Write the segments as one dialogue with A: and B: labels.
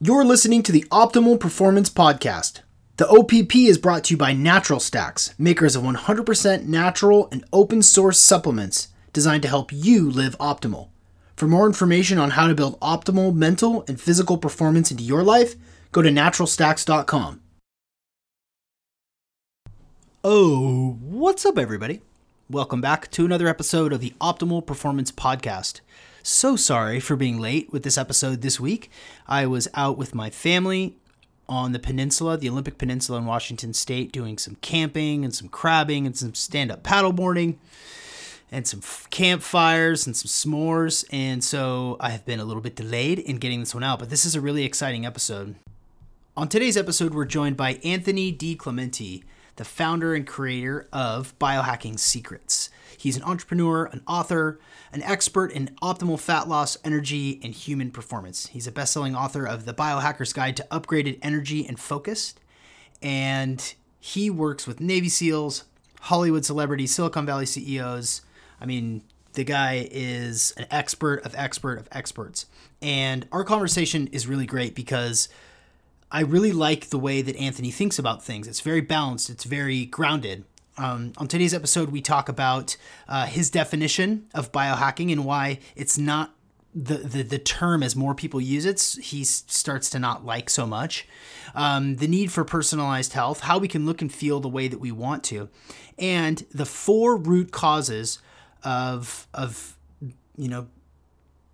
A: You're listening to the Optimal Performance Podcast. The OPP is brought to you by Natural Stacks, makers of 100% natural and open source supplements designed to help you live optimal. For more information on how to build optimal mental and physical performance into your life, go to naturalstacks.com. Oh, what's up, everybody? Welcome back to another episode of the Optimal Performance Podcast. So sorry for being late with this episode this week. I was out with my family on the peninsula, the Olympic Peninsula in Washington State, doing some camping and some crabbing and some stand up paddleboarding and some campfires and some s'mores. And so I have been a little bit delayed in getting this one out, but this is a really exciting episode. On today's episode, we're joined by Anthony DiClemente, the founder and creator of Biohacking Secrets. He's an entrepreneur, an author, an expert in optimal fat loss, energy, and human performance. He's a best selling author of The Biohacker's Guide to Upgraded Energy and Focus. And he works with Navy SEALs, Hollywood celebrities, Silicon Valley CEOs. I mean, the guy is an expert of expert of experts. And our conversation is really great because I really like the way that Anthony thinks about things. It's very balanced, it's very grounded. Um, on today's episode, we talk about uh, his definition of biohacking and why it's not the, the, the term as more people use it, he starts to not like so much. Um, the need for personalized health, how we can look and feel the way that we want to, and the four root causes of of you know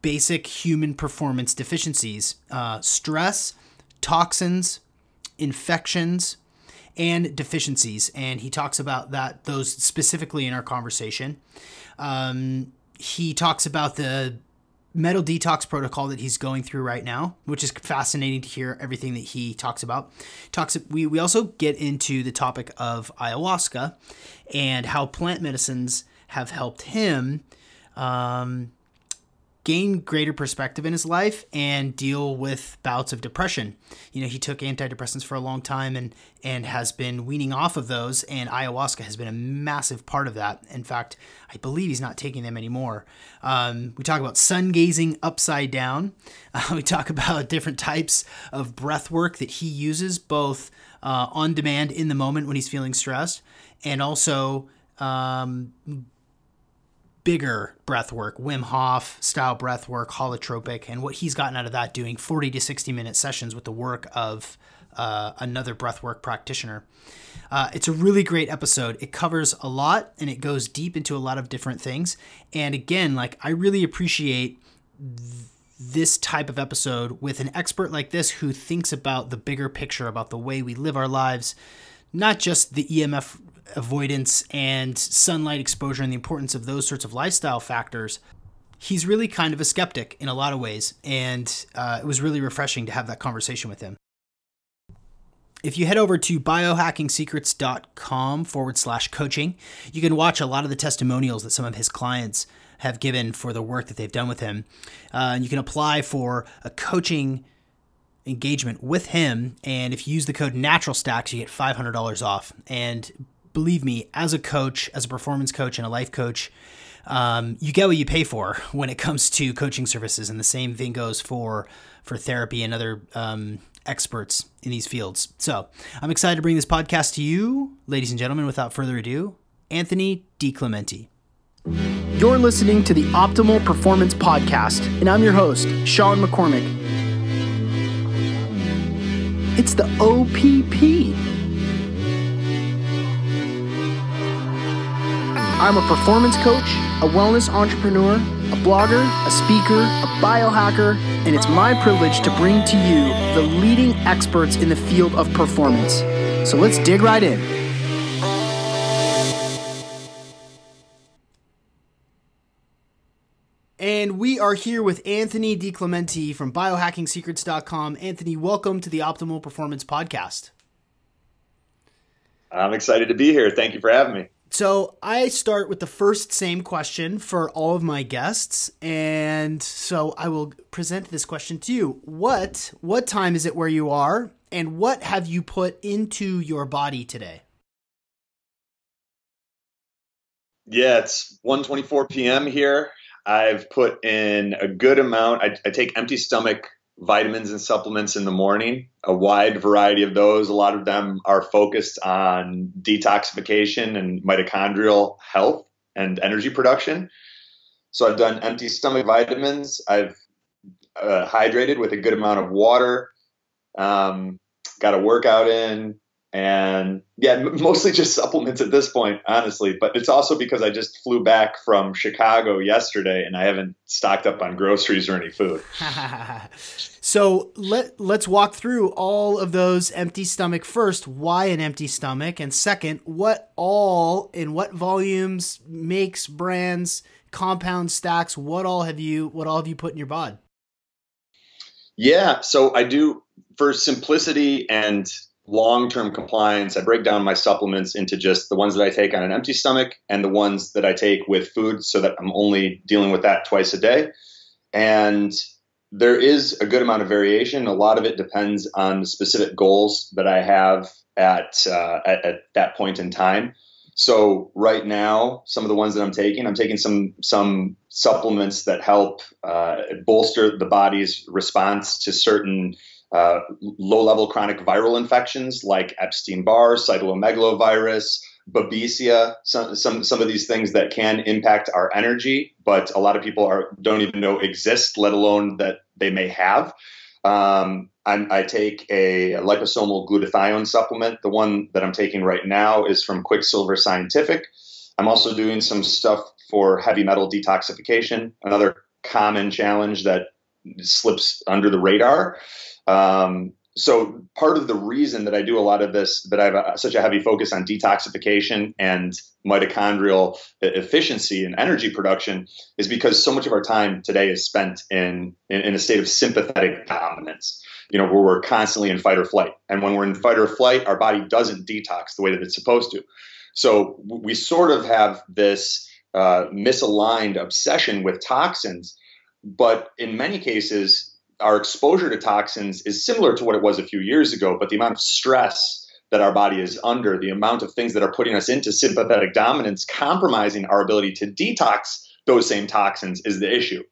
A: basic human performance deficiencies: uh, stress, toxins, infections, and deficiencies. And he talks about that those specifically in our conversation. Um, he talks about the metal detox protocol that he's going through right now, which is fascinating to hear everything that he talks about. Talks we we also get into the topic of ayahuasca and how plant medicines have helped him um, gain greater perspective in his life and deal with bouts of depression. You know, he took antidepressants for a long time and and has been weaning off of those and ayahuasca has been a massive part of that. In fact, I believe he's not taking them anymore. Um, we talk about sun gazing upside down. Uh, we talk about different types of breath work that he uses both uh, on demand in the moment when he's feeling stressed and also um, bigger breath work, Wim Hof style breath work, holotropic, and what he's gotten out of that doing 40 to 60 minute sessions with the work of uh, another breathwork practitioner. Uh, it's a really great episode. It covers a lot and it goes deep into a lot of different things. And again, like I really appreciate th- this type of episode with an expert like this who thinks about the bigger picture, about the way we live our lives, not just the EMF avoidance and sunlight exposure and the importance of those sorts of lifestyle factors, he's really kind of a skeptic in a lot of ways. And uh, it was really refreshing to have that conversation with him. If you head over to biohackingsecrets.com forward slash coaching, you can watch a lot of the testimonials that some of his clients have given for the work that they've done with him. Uh, and you can apply for a coaching engagement with him. And if you use the code Natural Stacks, you get $500 off. And believe me, as a coach, as a performance coach and a life coach, um, you get what you pay for when it comes to coaching services, and the same thing goes for for therapy and other um, experts in these fields. So I'm excited to bring this podcast to you, ladies and gentlemen. Without further ado, Anthony DiClemente. You're listening to the Optimal Performance Podcast, and I'm your host, Sean McCormick. It's the OPP. I'm a performance coach, a wellness entrepreneur, a blogger, a speaker, a biohacker, and it's my privilege to bring to you the leading experts in the field of performance. So let's dig right in. And we are here with Anthony DiClemente from biohackingsecrets.com. Anthony, welcome to the Optimal Performance Podcast.
B: I'm excited to be here. Thank you for having me.
A: So I start with the first same question for all of my guests, and so I will present this question to you. What what time is it where you are, and what have you put into your body today?
B: Yeah, it's 1:24 p.m. here. I've put in a good amount. I, I take empty stomach vitamins and supplements in the morning, a wide variety of those. A lot of them are focused on detoxification and mitochondrial health and energy production. So I've done empty stomach vitamins. I've uh, hydrated with a good amount of water. Um, got a workout in, and yeah, mostly just supplements at this point, honestly. But it's also because I just flew back from Chicago yesterday, and I haven't stocked up on groceries or any food.
A: so let let's walk through all of those empty stomach first. Why an empty stomach, and second, what all in what volumes, makes, brands, compound stacks, what all have you what all have you put in your bod?
B: Yeah, so I do for simplicity and long term compliance, I break down my supplements into just the ones that I take on an empty stomach and the ones that I take with food so that I'm only dealing with that twice a day. And there is a good amount of variation. A lot of it depends on the specific goals that I have at, uh, at, at that point in time. So right now, some of the ones that I'm taking, I'm taking some some supplements that help uh, bolster the body's response to certain uh, low level chronic viral infections like Epstein Barr, cytomegalovirus, Babesia, some, some, some of these things that can impact our energy, but a lot of people are, don't even know exist, let alone that they may have. Um, i take a liposomal glutathione supplement. The one that I'm taking right now is from Quicksilver Scientific. I'm also doing some stuff for heavy metal detoxification, another common challenge that slips under the radar. Um, so part of the reason that I do a lot of this, that I have a, such a heavy focus on detoxification and mitochondrial efficiency and energy production, is because so much of our time today is spent in, in, in a state of sympathetic dominance. You know, where we're constantly in fight or flight, and when we're in fight or flight, our body doesn't detox the way that it's supposed to. So we sort of have this uh, misaligned obsession with toxins, but in many cases, our exposure to toxins is similar to what it was a few years ago, but the amount of stress that our body is under, the amount of things that are putting us into sympathetic dominance, compromising our ability to detox those same toxins is the issue.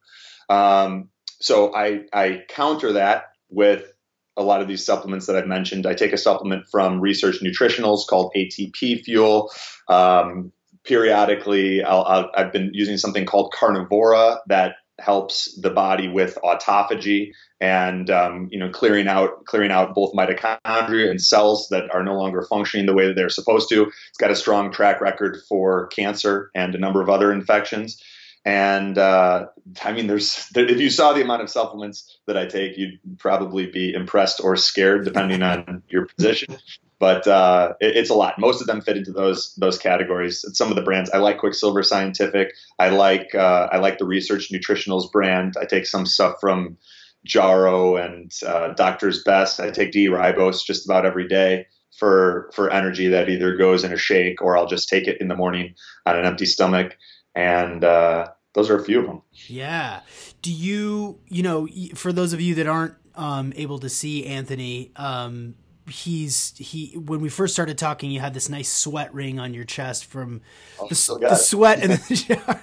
B: Um, so I, I counter that with a lot of these supplements that I've mentioned. I take a supplement from Research Nutritionals called ATP Fuel. Um, periodically, i have been using something called Carnivora that helps the body with autophagy and um, you know clearing out clearing out both mitochondria and cells that are no longer functioning the way that they're supposed to. It's got a strong track record for cancer and a number of other infections. And uh, I mean, there's if you saw the amount of supplements that I take, you'd probably be impressed or scared, depending on your position but uh, it, it's a lot. Most of them fit into those those categories. some of the brands I like Quicksilver Scientific. I like uh, I like the Research Nutritionals brand. I take some stuff from Jarrow and uh, Doctor's Best. I take D ribose just about every day for for energy that either goes in a shake or I'll just take it in the morning on an empty stomach. And uh, those are a few of them.
A: Yeah. Do you you know for those of you that aren't um, able to see Anthony, um, he's he when we first started talking you had this nice sweat ring on your chest from oh, the, the sweat and the shower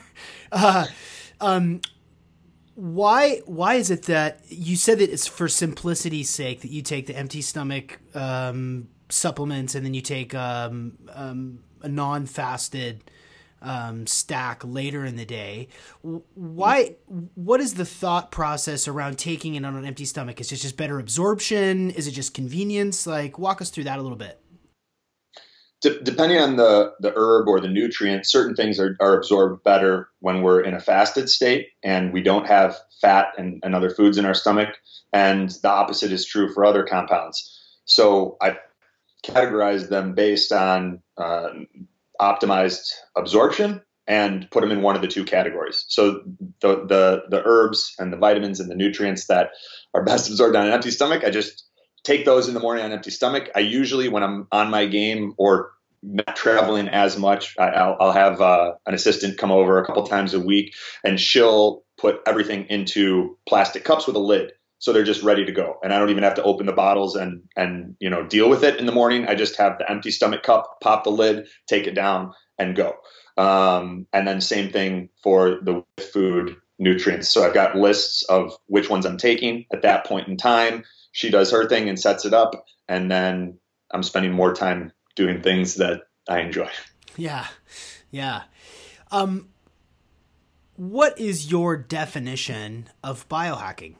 A: uh, um, why why is it that you said that it's for simplicity's sake that you take the empty stomach um, supplements and then you take um, um a non-fasted um, stack later in the day. Why? What is the thought process around taking it on an empty stomach? Is it just better absorption? Is it just convenience? Like, walk us through that a little bit.
B: De- depending on the, the herb or the nutrient, certain things are, are absorbed better when we're in a fasted state and we don't have fat and, and other foods in our stomach. And the opposite is true for other compounds. So I categorize them based on uh, optimized absorption and put them in one of the two categories. So the the the herbs and the vitamins and the nutrients that are best absorbed on an empty stomach, I just take those in the morning on an empty stomach. I usually, when I'm on my game or not traveling as much, I, will have uh, an assistant come over a couple times a week, and she'll put everything into plastic cups with a lid so they're just ready to go and i don't even have to open the bottles and and you know deal with it in the morning i just have the empty stomach cup pop the lid take it down and go um, and then same thing for the food nutrients. So I've got lists of which ones I'm taking at that point in time. She does her thing and sets it up, and then I'm spending more time doing things that I enjoy.
A: Yeah, yeah. Um, what is your definition of biohacking?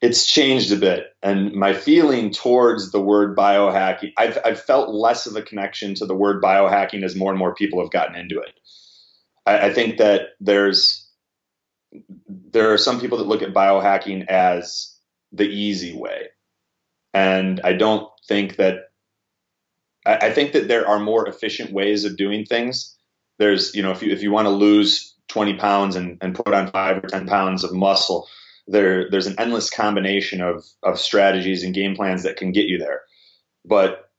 B: It's changed a bit, and my feeling towards the word biohacking, I've, I've felt less of a connection to the word biohacking as more and more people have gotten into it. I, I think that there's there are some people that look at biohacking as the easy way, and I don't think that I, I think that there are more efficient ways of doing things. There's, you know, if you if you want to lose 20 pounds and, and put on five or 10 pounds of muscle, there there's an endless combination of of strategies and game plans that can get you there. But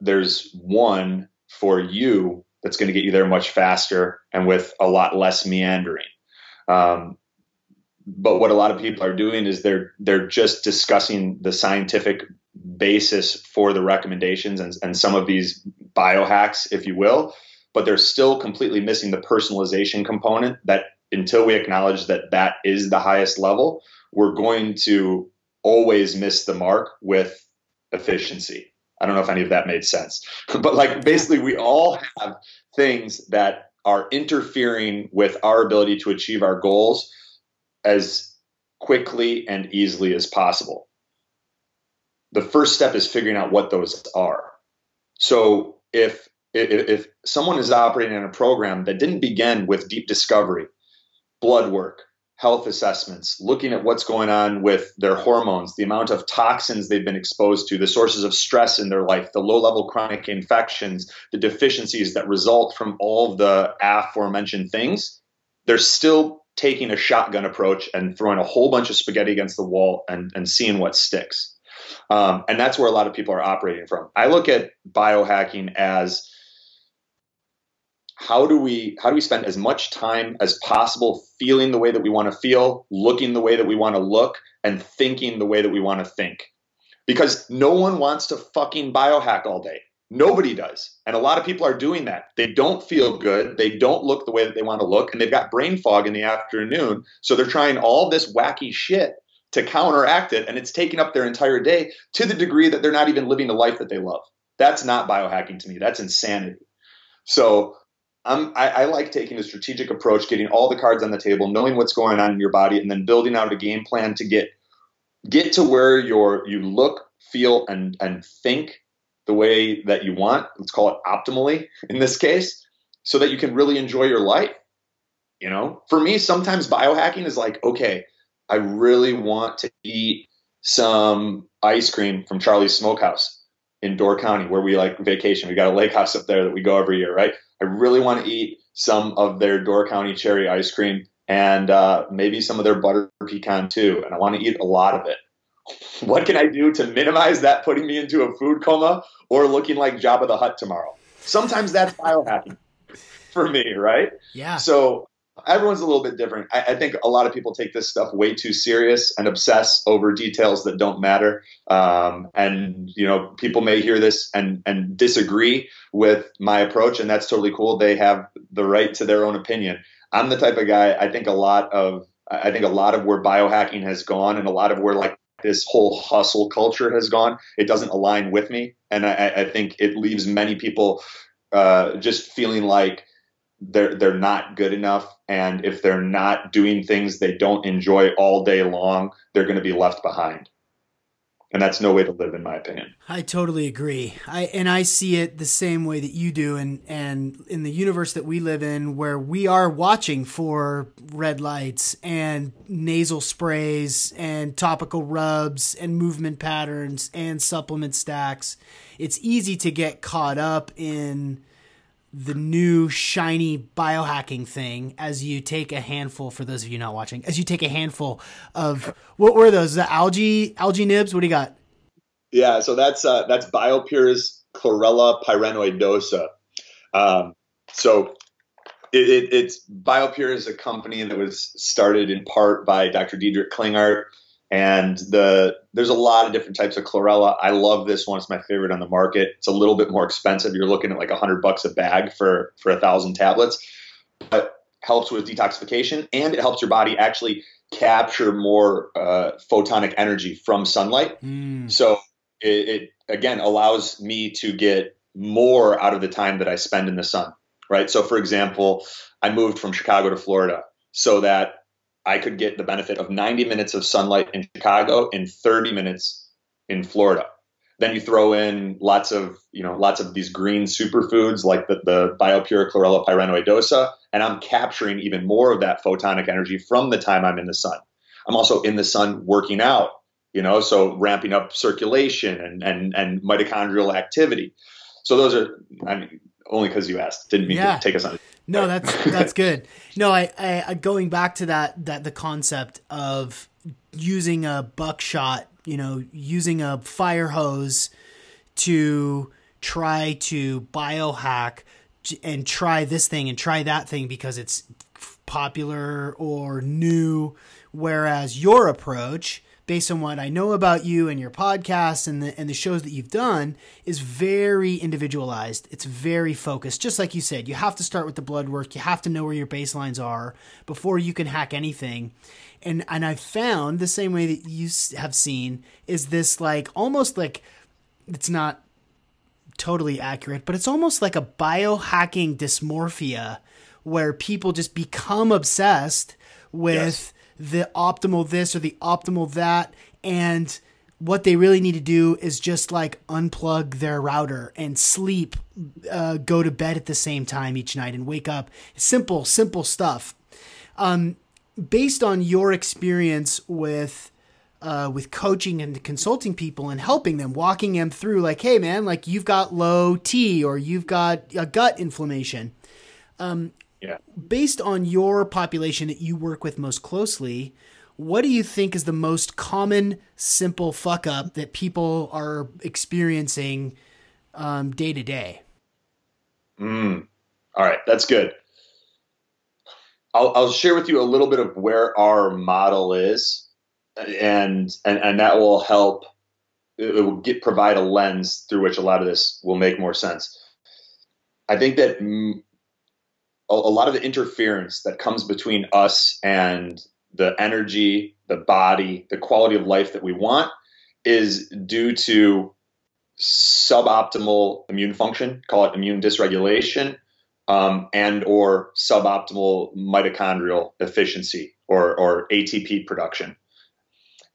B: there's one for you that's going to get you there much faster and with a lot less meandering. Um, but what a lot of people are doing is they're they're just discussing the scientific basis for the recommendations and, and some of these biohacks, if you will, but they're still completely missing the personalization component that until we acknowledge that that is the highest level, we're going to always miss the mark with efficiency. I don't know if any of that made sense, but like basically, we all have things that are interfering with our ability to achieve our goals as quickly and easily as possible the first step is figuring out what those are. So if if, if someone is operating in a program that didn't begin with deep discovery, blood work, health assessments, looking at what's going on with their hormones, the amount of toxins they've been exposed to, the sources of stress in their life, the low level chronic infections, the deficiencies that result from all the aforementioned things, they're still taking a shotgun approach and throwing a whole bunch of spaghetti against the wall and, and seeing what sticks. Um, and that's where a lot of people are operating from. I look at biohacking as how do we how do we spend as much time as possible feeling the way that we want to feel, looking the way that we want to look, and thinking the way that we want to think. Because no one wants to fucking biohack all day. Nobody does. And a lot of people are doing that. They don't feel good. They don't look the way that they want to look. And they've got brain fog in the afternoon. So they're trying all this wacky shit to counteract it, and it's taking up their entire day to the degree that they're not even living the life that they love. That's not biohacking to me. That's insanity. So I, I like taking a strategic approach, getting all the cards on the table, knowing what's going on in your body, and then building out a game plan to get get to where you're you look, feel, and and think the way that you want. Let's call it optimally in this case, so that you can really enjoy your life. You know, for me, sometimes biohacking is like, okay, I really want to eat some ice cream from Charlie's Smokehouse in Door County, where we like vacation. We got a lake house up there that we go every year, right? I really want to eat some of their Door County cherry ice cream and uh, maybe some of their butter pecan too. And I want to eat a lot of it. What can I do to minimize that putting me into a food coma or looking like Jabba the Hutt tomorrow? Sometimes that's biohacking for me, right?
A: Yeah.
B: So everyone's a little bit different. I, I, think a lot of people take this stuff way too serious and obsess over details that don't matter. Um, and you know, people may hear this and and disagree with my approach, and that's totally cool. They have the right to their own opinion. I'm the type of guy. I think a lot of I think a lot of where biohacking has gone, and a lot of where like this whole hustle culture has gone, it doesn't align with me, and I, I think it leaves many people uh, just feeling like they're they're not good enough. And if they're not doing things they don't enjoy all day long they're going to be left behind. And that's no way to live in my opinion.
A: I totally agree. I and i see it the same way that you do and and in the universe that we live in where we are watching for red lights and nasal sprays and topical rubs and movement patterns and supplement stacks. It's easy to get caught up in the new shiny biohacking thing as you take a handful for those of you not watching as you take a handful of what were those? The algae algae nibs? What do you got?
B: Yeah so that's uh, that's biopure's chlorella pyrenoidosa. Um, so it, it, it's biopure is a company that was started in part by dr Dietrich Klinghardt and the there's a lot of different types of chlorella. I love this one; it's my favorite on the market. It's a little bit more expensive. You're looking at like a hundred bucks a bag for for a thousand tablets. but helps with detoxification and it helps your body actually capture more uh, photonic energy from sunlight. Mm. So it, it, again allows me to get more out of the time that I spend in the sun. Right. So for example, I moved from Chicago to Florida so that I could get the benefit of 90 minutes of sunlight in Chicago and 30 minutes in Florida. Then you throw in lots of, you know, lots of these green superfoods like the, the BioPure Chlorella pyrenoidosa, and I'm capturing even more of that photonic energy from the time I'm in the sun. I'm also in the sun working out, you know, so ramping up circulation and and, and mitochondrial activity. So those are I mean, only because you asked. Didn't mean yeah. to take us on.
A: No, that's that's good. No, I, I going back to that that the concept of using a buckshot, you know, using a fire hose to try to biohack and try this thing and try that thing because it's popular or new whereas your approach based on what I know about you and your podcast and the and the shows that you've done is very individualized. It's very focused. Just like you said, you have to start with the blood work. You have to know where your baselines are before you can hack anything. And and I've found the same way that you have seen is this like almost like it's not totally accurate, but it's almost like a biohacking dysmorphia where people just become obsessed with yes the optimal this or the optimal that and what they really need to do is just like unplug their router and sleep uh, go to bed at the same time each night and wake up. Simple simple stuff. Um, based on your experience with uh, with coaching and consulting people and helping them walking them through like hey man like you've got low t or you've got a gut inflammation um,
B: yeah.
A: Based on your population that you work with most closely, what do you think is the most common simple fuck up that people are experiencing um, day to day?
B: Mm. All right, that's good. I'll, I'll share with you a little bit of where our model is, and and and that will help. It will get provide a lens through which a lot of this will make more sense. I think that a, a lot of the interference that comes between us and the energy, the body, the quality of life that we want is due to suboptimal immune function, call it immune dysregulation, um, and or suboptimal mitochondrial efficiency or, or ATP production.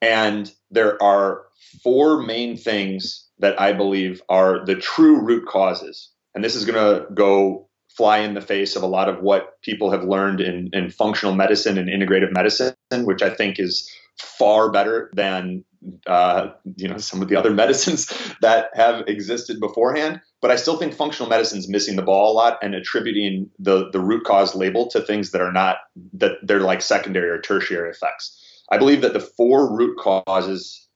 B: And there are four main things that I believe are the true root causes. And this is going to go fly in the face of a lot of what people have learned in, in functional medicine and integrative medicine, which I think is far better than uh, you know some of the other medicines that have existed beforehand. But I still think functional medicine is missing the ball a lot and attributing the the root cause label to things that are not that they're like secondary or tertiary effects. I believe that the four root causes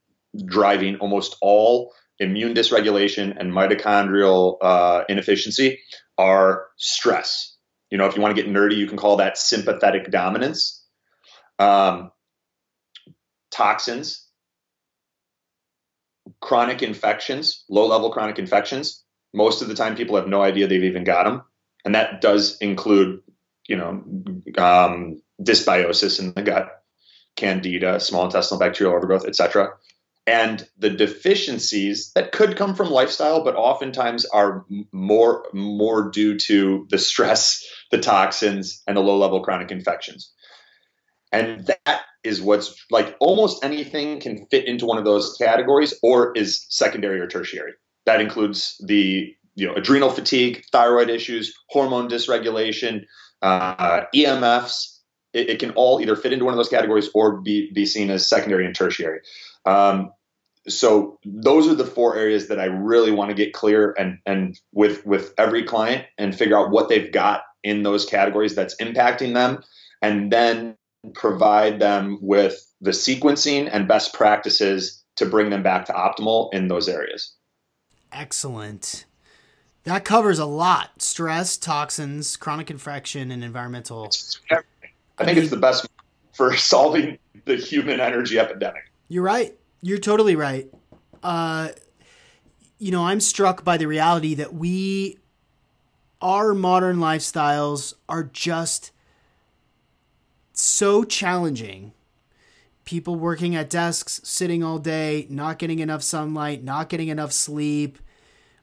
B: driving almost all immune dysregulation and mitochondrial uh, inefficiency are stress. You know, if you want to get nerdy, you can call that sympathetic dominance. Um, toxins, chronic infections, low level chronic infections. Most of the time, people have no idea they've even got them. And that does include, you know, um, dysbiosis in the gut, candida, small intestinal bacterial overgrowth, etc and the deficiencies that could come from lifestyle but oftentimes are more more due to the stress the toxins and the low level chronic infections. And that is what's like almost anything can fit into one of those categories or is secondary or tertiary. That includes the you know adrenal fatigue thyroid issues hormone dysregulation uh, emfs it, it, can all either fit into one of those categories or be, be seen as secondary and tertiary um, so those are the four areas that I really want to get clear and and with with every client and figure out what they've got in those categories that's impacting them, and then provide them with the sequencing and best practices to bring them back to optimal in those areas.
A: Excellent. That covers a lot: stress, toxins, chronic infection, and environmental.
B: I think it's the best for solving the human energy epidemic.
A: You're right. You're totally right. Uh, you know, I'm struck by the reality that we our modern lifestyles are just so challenging. People working at desks, sitting all day, not getting enough sunlight, not getting enough sleep,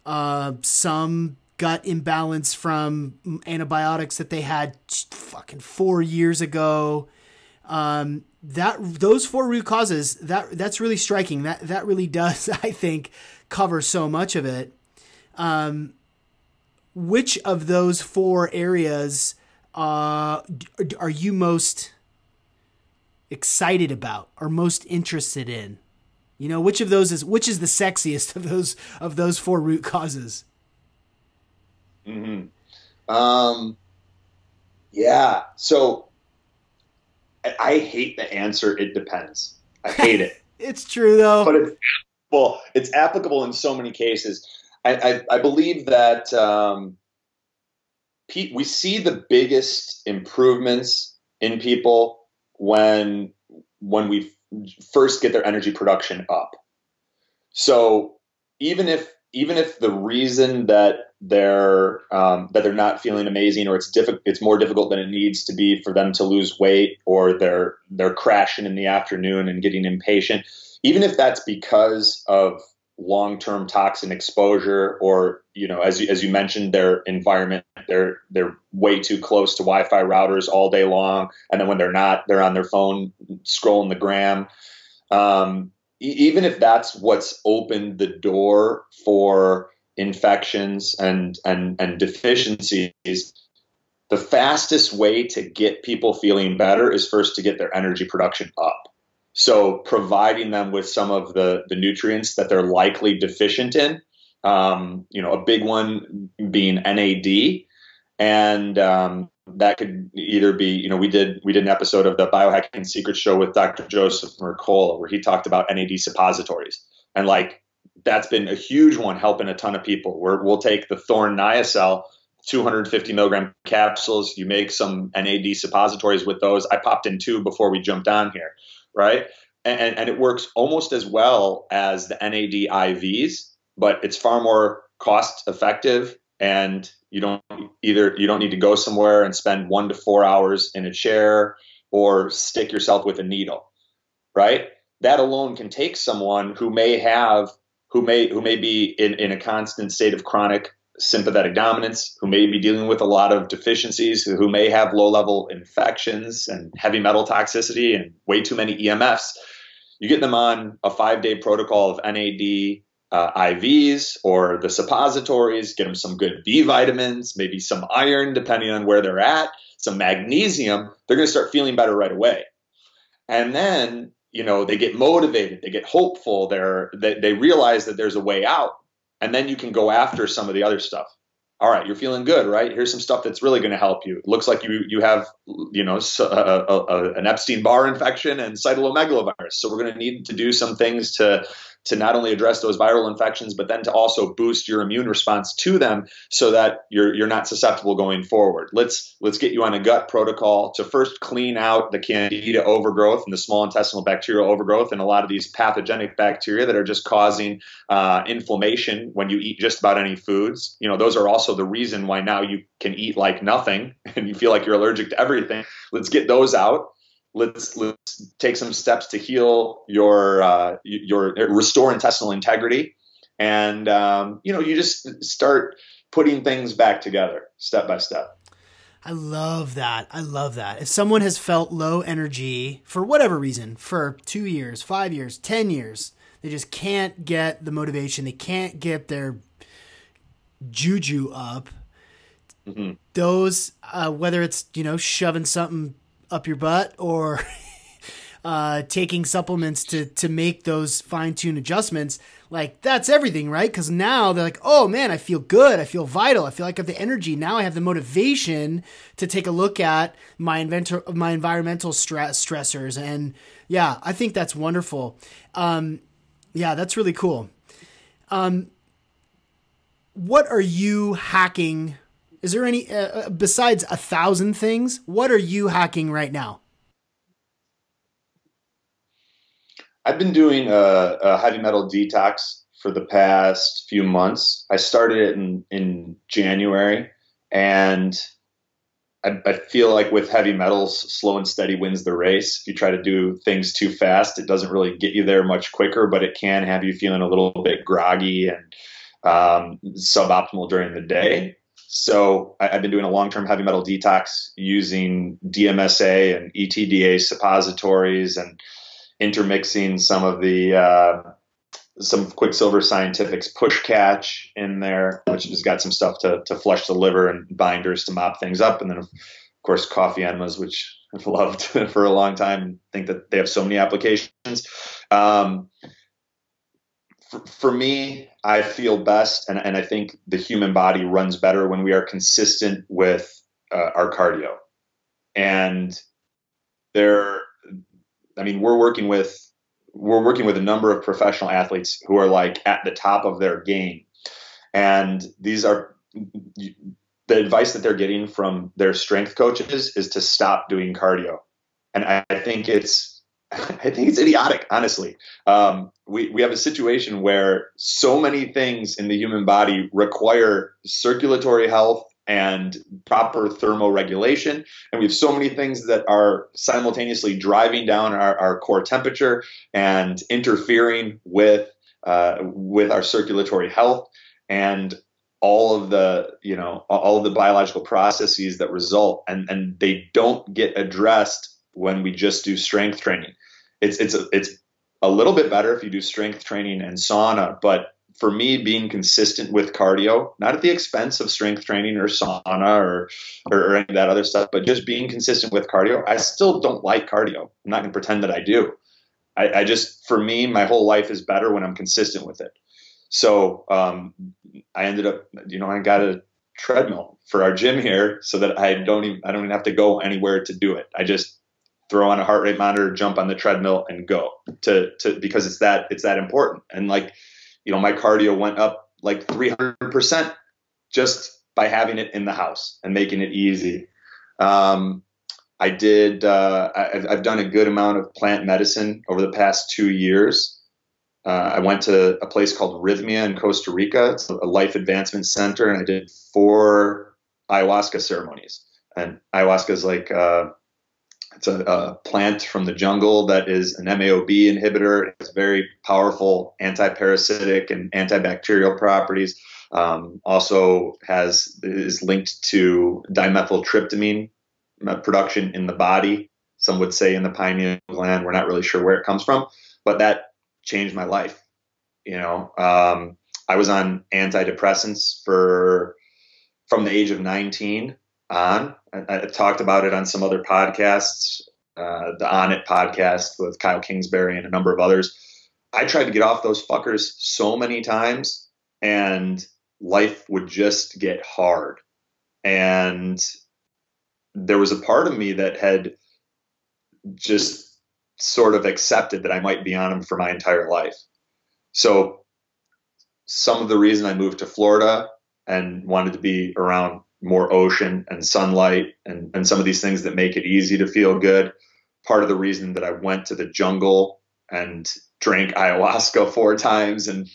A: uh, some gut imbalance from antibiotics that they had fucking four years ago. Um, that those four root causes that that's really striking. That that really does, I think, cover so much of it. Um, which of those four areas uh, are you most excited about or most interested in? You know, which of those is which is the sexiest of those of those four root causes?
B: Hmm. Um. Yeah. So I, hate the answer. It depends. I hate it.
A: it's true though.
B: But it's well, it's applicable in so many cases. I, I, I believe that um, Pete, we see the biggest improvements in people when when we first get their energy production up. So even if even if the reason that they're um, that they're not feeling amazing or it's difficult it's more difficult than it needs to be for them to lose weight or they're they're crashing in the afternoon and getting impatient even if that's because of long-term toxin exposure or you know as you, as you mentioned their environment they're they're way too close to wi-fi routers all day long. And then when they're not they're on their phone scrolling the gram. Um, even if that's what's opened the door for infections and and and deficiencies the fastest way to get people feeling better is first to get their energy production up. So providing them with some of the, the nutrients that they're likely deficient in, um, you know, a big one being NAD, and um, that could either be, you know, we did we did an episode of the Biohacking Secret Show with Dr. Joseph Mercola where he talked about NAD suppositories, and like that's been a huge one helping a ton of people. Where we'll take the Thorne Niacel 250 milligram capsules. You make some NAD suppositories with those. I popped in two before we jumped on here right? And, and it works almost as well as the NAD IVs, but it's far more cost effective and you don't either you don't need to go somewhere and spend one to four hours in a chair or stick yourself with a needle right that alone can take someone who may have who may who may be in, in a constant state of chronic sympathetic dominance, who may be dealing with a lot of deficiencies, who may have low level infections and heavy metal toxicity and way too many EMFs. You get them on a five day protocol of NAD uh, IVs or the suppositories, get them some good B vitamins, maybe some iron, depending on where they're at, some magnesium. They're going to start feeling better right away. And then, you know, they get motivated, they get hopeful, they're, they, they realize that there's a way out and then you can go after some of the other stuff all right you're feeling good right here's some stuff that's really going to help you it looks like you you have you know a, a, a, an epstein-barr infection and cytomegalovirus so we're going to need to do some things to to not only address those viral infections, but then to also boost your immune response to them so that you're you're not susceptible going forward. Let's let's get you on a gut protocol to first clean out the candida overgrowth and the small intestinal bacterial overgrowth and a lot of these pathogenic bacteria that are just causing uh, inflammation when you eat just about any foods. You know, those are also the reason why now you can eat like nothing and you feel like you're allergic to everything. Let's get those out let's let's take some steps to heal your uh, your restore intestinal integrity, and um, you know you just start putting things back together step by step.
A: I love that. I love that. If someone has felt low energy for whatever reason for two years, five years, ten years, they just can't get the motivation. They can't get their juju up. Mm-hmm. Those, uh, whether it's you know shoving something up your butt or uh, taking supplements to to make those fine tune adjustments, like that's everything, right? Because now they're like, oh man, I feel good, I feel vital, I feel like I have the energy. Now I have the motivation to take a look at my inventor, my environmental stress stressors, and yeah, I think that's wonderful. Um, yeah, that's really cool. Um, what are you hacking is there any uh, uh, besides a thousand things? What are you hacking right now?
B: I've been doing a, a heavy metal detox for the past few months. I started it in, in January, and I, I, feel like with heavy metals, slow and steady wins the race. If you try to do things too fast, it doesn't really get you there much quicker, but it can have you feeling a little bit groggy and um, suboptimal during the day. So I, have been doing a long-term heavy metal detox using DMSA and EDTA suppositories and intermixing some of the uh, some Quicksilver Scientific's push catch in there, which has got some stuff to, to flush the liver and binders to mop things up. And then, of course, coffee enemas, which I've loved for a long time. think that they have so many applications. Um, for, me, I feel best, and, and I think the human body runs better when we are consistent with uh, our cardio. And there, I mean, we're working with we're working with a number of professional athletes who are like at the top of their game. And these are the advice that they're getting from their strength coaches is to stop doing cardio. And I, I think it's I think it's idiotic, honestly. Um, we, we have a situation where so many things in the human body require circulatory health and proper thermoregulation. And we have so many things that are simultaneously driving down our, our core temperature and interfering with uh, with our circulatory health and all of the you know all of the biological processes that result and and they don't get addressed when we just do strength training it's it's a, it's a little bit better if you do strength training and sauna but for me, being consistent with cardio, not at the expense of strength training or sauna or, or, any of that other stuff, but just being consistent with cardio. I still don't like cardio. I'm not going to pretend that I do. I, I, just, for me, my whole life is better when I'm consistent with it. So um, I ended up, you know, I got a treadmill for our gym here so that I don't even, I don't even have to go anywhere to do it. I just throw on a heart rate monitor, jump on the treadmill and go to, to, because it's that, it's that important. And like, you know, my cardio went up like 300% just by having it in the house and making it easy. Um, I did, uh, I, have done a good amount of plant medicine over the past two years. Uh, I went to a place called Rythmia in Costa Rica. It's a life advancement center, and I did four ayahuasca ceremonies. And ayahuasca is like uh, it's a, a, plant from the jungle that is an MAOB inhibitor. It's very powerful anti-parasitic and antibacterial properties. Um, also has is linked to dimethyltryptamine production in the body. Some would say in the pineal gland. We're not really sure where it comes from, but that changed my life. You know, um, I was on antidepressants for from the age of 19 on. I, I talked about it on some other podcasts, uh, the Onnit podcast with Kyle Kingsbury and a number of others. I tried to get off those fuckers so many times, and life would just get hard. And there was a part of me that had just sort of accepted that I might be on them for my entire life. So, some of the reason I moved to Florida and wanted to be around more ocean and sunlight and, and some of these things that make it easy to feel good. Part of the reason that I went to the jungle and drank ayahuasca four times and,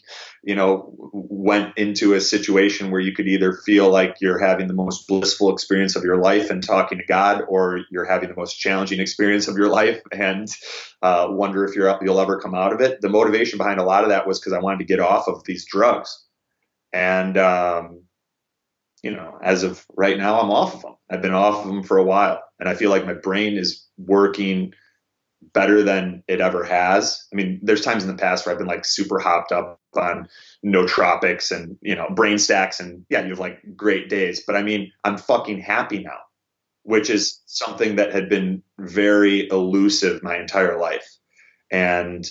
B: you know, went into a situation where you could either feel like you're having the most blissful experience of your life and talking to God, or you're having the most challenging experience of your life and uh, wonder if you're, you'll ever come out of it. The motivation behind a lot of that was because I wanted to get off of these drugs. And, um, you know, as of right now, I'm off of them. I've been off of them for a while, and I feel like my brain is working better than it ever has. I mean, there's times in the past where I've been like super hopped up on nootropics and you know brain stacks, and yeah, you have like great days. But I mean, I'm fucking happy now, which is something that had been very elusive my entire life, and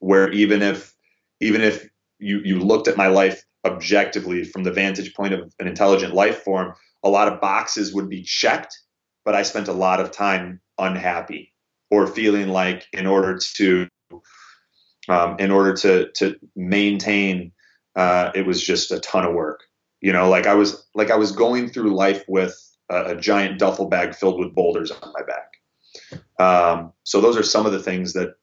B: where even if even if you you looked at my life objectively from the vantage point of an intelligent life form, a lot of boxes would be checked, but I spent a lot of time unhappy or feeling like in order to um, in order to to maintain uh, it was just a ton of work. You know, like I was like I was going through life with a, a giant duffel bag filled with boulders on my back. Um, so those are some of the things that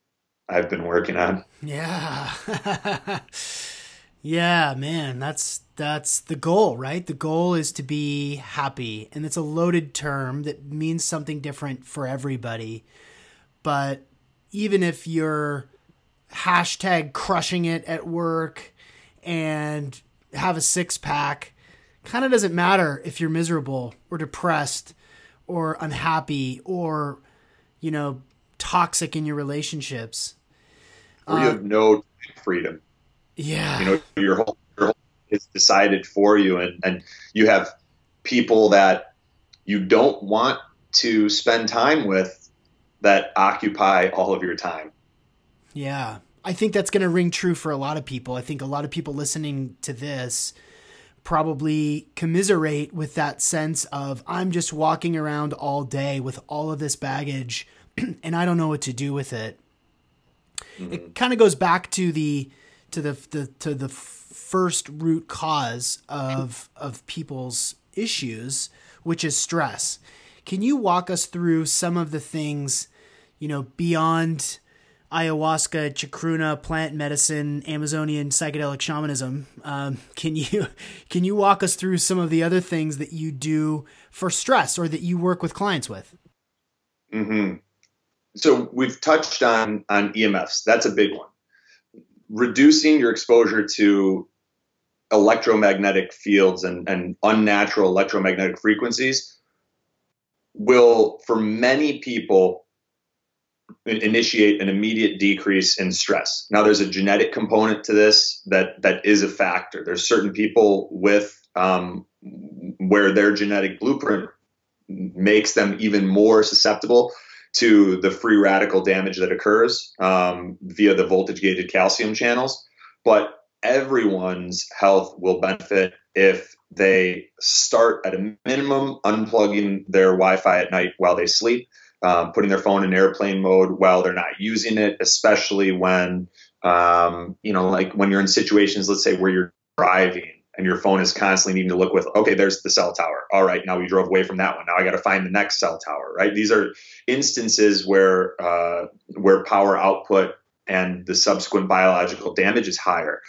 B: I've been working on.
A: Yeah. Yeah, man, that's that's the goal, right? The goal is to be happy, and it's a loaded term that means something different for everybody. But even if you're hashtag crushing it at work and have a six pack, kind of doesn't matter if you're miserable or depressed or unhappy or you know toxic in your relationships
B: or you uh, have no freedom
A: yeah
B: you know your whole, your whole is decided for you and and you have people that you don't want to spend time with that occupy all of your time
A: yeah i think that's going to ring true for a lot of people i think a lot of people listening to this probably commiserate with that sense of I'm just walking around all day with all of this baggage and I don't know what to do with it. Mm-hmm. It kind of goes back to the to the, the to the first root cause of of people's issues, which is stress. Can you walk us through some of the things, you know, beyond ayahuasca, chacruna, plant medicine, Amazonian psychedelic shamanism. Um, can you can you walk us through some of the other things that you do for stress or that you work with clients with?
B: Mm-hmm. So we've touched on on EMFs. That's a big one. Reducing your exposure to electromagnetic fields and, and unnatural electromagnetic frequencies will, for many people, initiate an immediate decrease in stress. Now, there's a genetic component to this that that is a factor. There's certain people with um, where their genetic blueprint makes them even more susceptible to the free radical damage that occurs um, via the voltage gated calcium channels. But everyone's health will benefit if they start at a minimum unplugging their Wi Fi at night while they sleep um, putting their phone in airplane mode while they're not using it, especially when, um, you know, like when you're in situations, let's say where you're driving and your phone is constantly needing to look with, okay, there's the cell tower. All right, now we drove away from that one. Now I got to find the next cell tower, right? These are instances where uh, where power output and the subsequent biological damage is higher.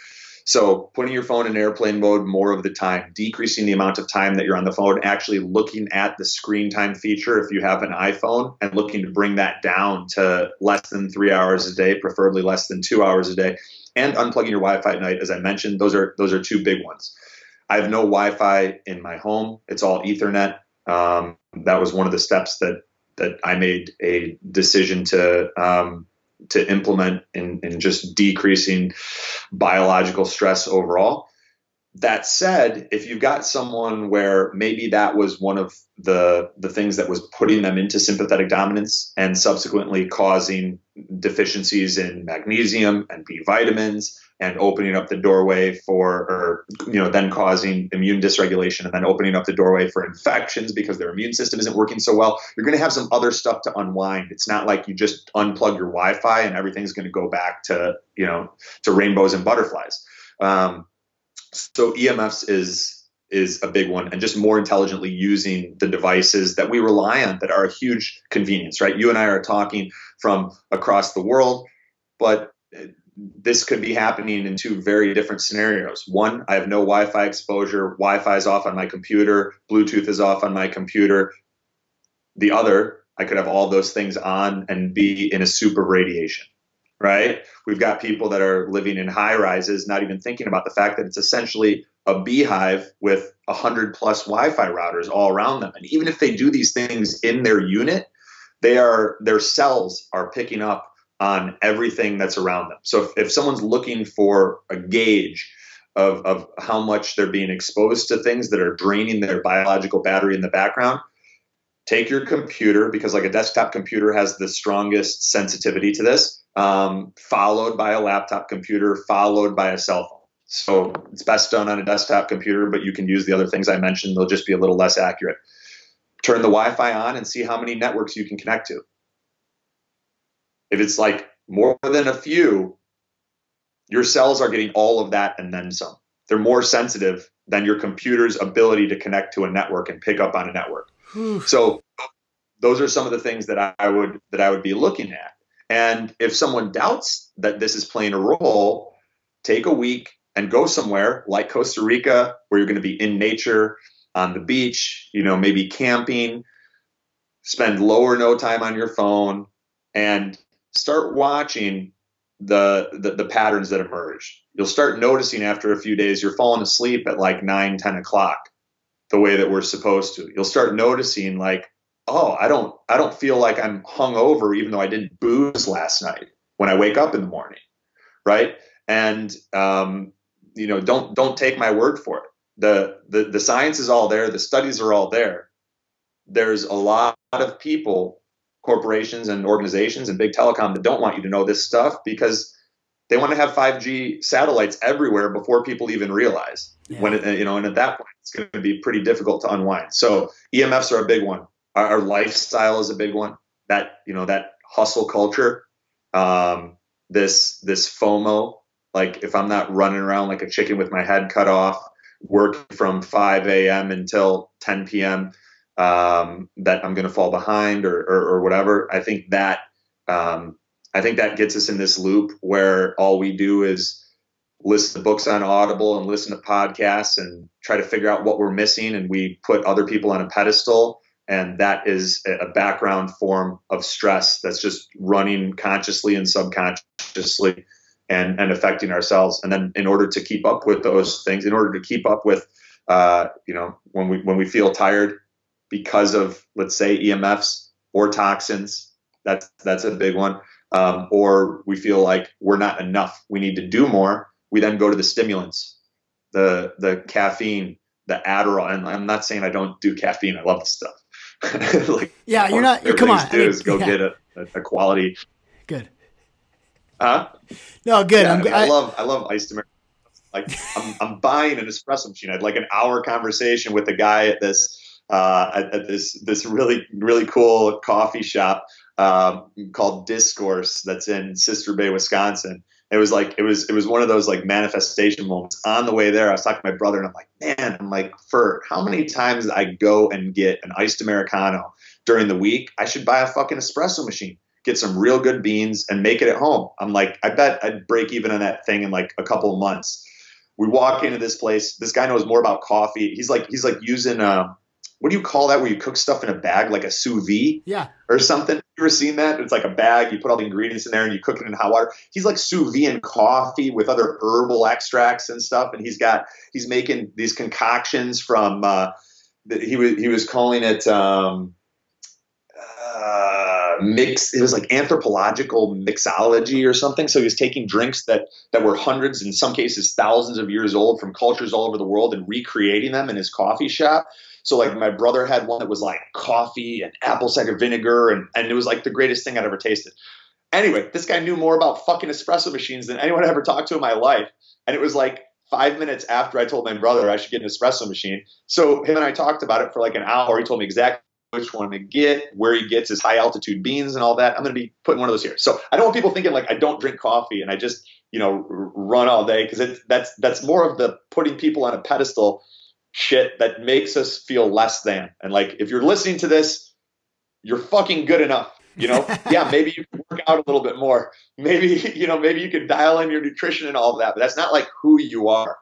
B: So putting your phone in airplane mode more of the time, decreasing the amount of time that you're on the phone, actually looking at the screen time feature if you have an iPhone and looking to bring that down to less than three hours a day, preferably less than two hours a day, and unplugging your Wi-Fi at night, as I mentioned, those are those are two big ones. I have no Wi-Fi in my home; it's all Ethernet. Um, that was one of the steps that that I made a decision to um, to implement in, in just decreasing biological stress overall. That said, if you've got someone where maybe that was one of the the things that was putting them into sympathetic dominance and subsequently causing deficiencies in magnesium and B vitamins and opening up the doorway for, or, you know, then causing immune dysregulation and then opening up the doorway for infections because their immune system isn't working so well. You're going to have some other stuff to unwind. It's not like you just unplug your Wi Fi and everything's going to go back to, you know, to rainbows and butterflies. Um, so EMFs is is a big one and just more intelligently using the devices that we rely on that are a huge convenience right you and i are talking from across the world but uh, this could be happening in two very different scenarios. One, I have no Wi Fi exposure, Wi Fi is off on my computer, Bluetooth is off on my computer. The other, I could have all those things on and be in a super radiation, right? We've got people that are living in high rises, not even thinking about the fact that it's essentially a beehive with 100 plus Wi Fi routers all around them. And even if they do these things in their unit, they are their cells are picking up on everything that's around them. So if, if someone's looking for a gauge of, of how much they're being exposed to things that are draining their biological battery in the background, take your computer because like a desktop computer has the strongest sensitivity to this, um, followed by a laptop computer, followed by a cell phone. So it's best done on a desktop computer, but you can use the other things I mentioned. They'll just be a little less accurate. Turn the Wi-Fi on and see how many networks you can connect to. If it's like more than a few, your cells are getting all of that and then some. They're more sensitive than your computer's ability to connect to a network and pick up on a network. so those are some of the things that I would that I would be looking at. And if someone doubts that this is playing a role, take a week and go somewhere like Costa Rica where you're going to be in nature on the beach, you know, maybe camping, spend low or no time on your phone and start watching the, the, the patterns that emerge. You'll start noticing after a few days you're falling asleep at like 9, 10 o'clock the way that we're supposed to. You'll start noticing like, oh, I don't I don't feel like I'm hungover even though I didn't booze last night when I wake up in the morning, right? And um, you know, don't don't take my word for it. The, the the science is all there, the studies are all there. There's a lot of people, corporations and organizations and big telecom that don't want you to know this stuff because they want to have 5G satellites everywhere before people even realize. Yeah. When it, you know, and at that point, it's going to be pretty difficult to unwind. So EMFs are a big one. Our, our lifestyle is a big one. That you know, that hustle culture, um, this this FOMO. Like if I'm not running around like a chicken with my head cut off, working from 5 a.m. until 10 p.m. Um, that I'm going to fall behind or, or, or whatever. I think that um, I think that gets us in this loop where all we do is listen to books on Audible and listen to podcasts and try to figure out what we're missing, and we put other people on a pedestal. And that is a background form of stress that's just running consciously and subconsciously and, and affecting ourselves. And then in order to keep up with those things, in order to keep up with, uh, you know, when we, when we feel tired because of, let's say EMFs or toxins, that's, that's a big one um, or we feel like we're not enough, we need to do more, we then go to the stimulants, the the caffeine, the Adderall. And I'm not saying I don't do caffeine. I love the stuff.
A: like, yeah, you're not. Come on,
B: do I mean, is go yeah. get a, a, quality.
A: Good.
B: Huh?
A: No, good.
B: Yeah, I, mean, I, I, love I love iced Americano. Like I'm I'm buying an espresso machine. I had like an hour conversation with a guy at this uh, at, at, this this really really cool coffee shop um, called Discourse that's in Sister Bay, Wisconsin. It was like it was it was one of those like manifestation moments. On the way there, I was talking to my brother, and I'm like, man, I'm like, for how many times I go and get an iced americano during the week, I should buy a fucking espresso machine, get some real good beans, and make it at home. I'm like, I bet I'd break even on that thing in like a couple of months. We walk into this place. This guy knows more about coffee. He's like he's like using. Uh, what do you call that where you cook stuff in a bag like a sous vide
A: yeah
B: or something ever seen that? It's like a bag you put all the ingredients in there and you cook it in hot water. He's like sous vide coffee with other herbal extracts and stuff and he's got he's making these concoctions from uh, he was he was calling it um, uh, mix it was like anthropological mixology or something. So he was taking drinks that that were hundreds in some cases thousands of years old from cultures all over the world and recreating them in his coffee shop so like my brother had one that was like coffee and apple cider vinegar, and and it was like the greatest thing I'd ever tasted. Anyway, this guy knew more about fucking espresso machines than anyone I ever talked to in my life, and it was like five minutes after I told my brother I should get an espresso machine. So him and I talked about it for like an hour. He told me exactly which one to get, where he gets his high altitude beans and all that. I'm going to be putting one of those here. So I don't want people thinking like I don't drink coffee and I just you know run all day because that's that's more of the putting people on a pedestal shit that makes us feel less than. And like, if you're listening to this, you're fucking good enough. You know, yeah, maybe you can work out a little bit more. Maybe, you know, maybe you can dial in your nutrition and all of that, but that's not like who you are,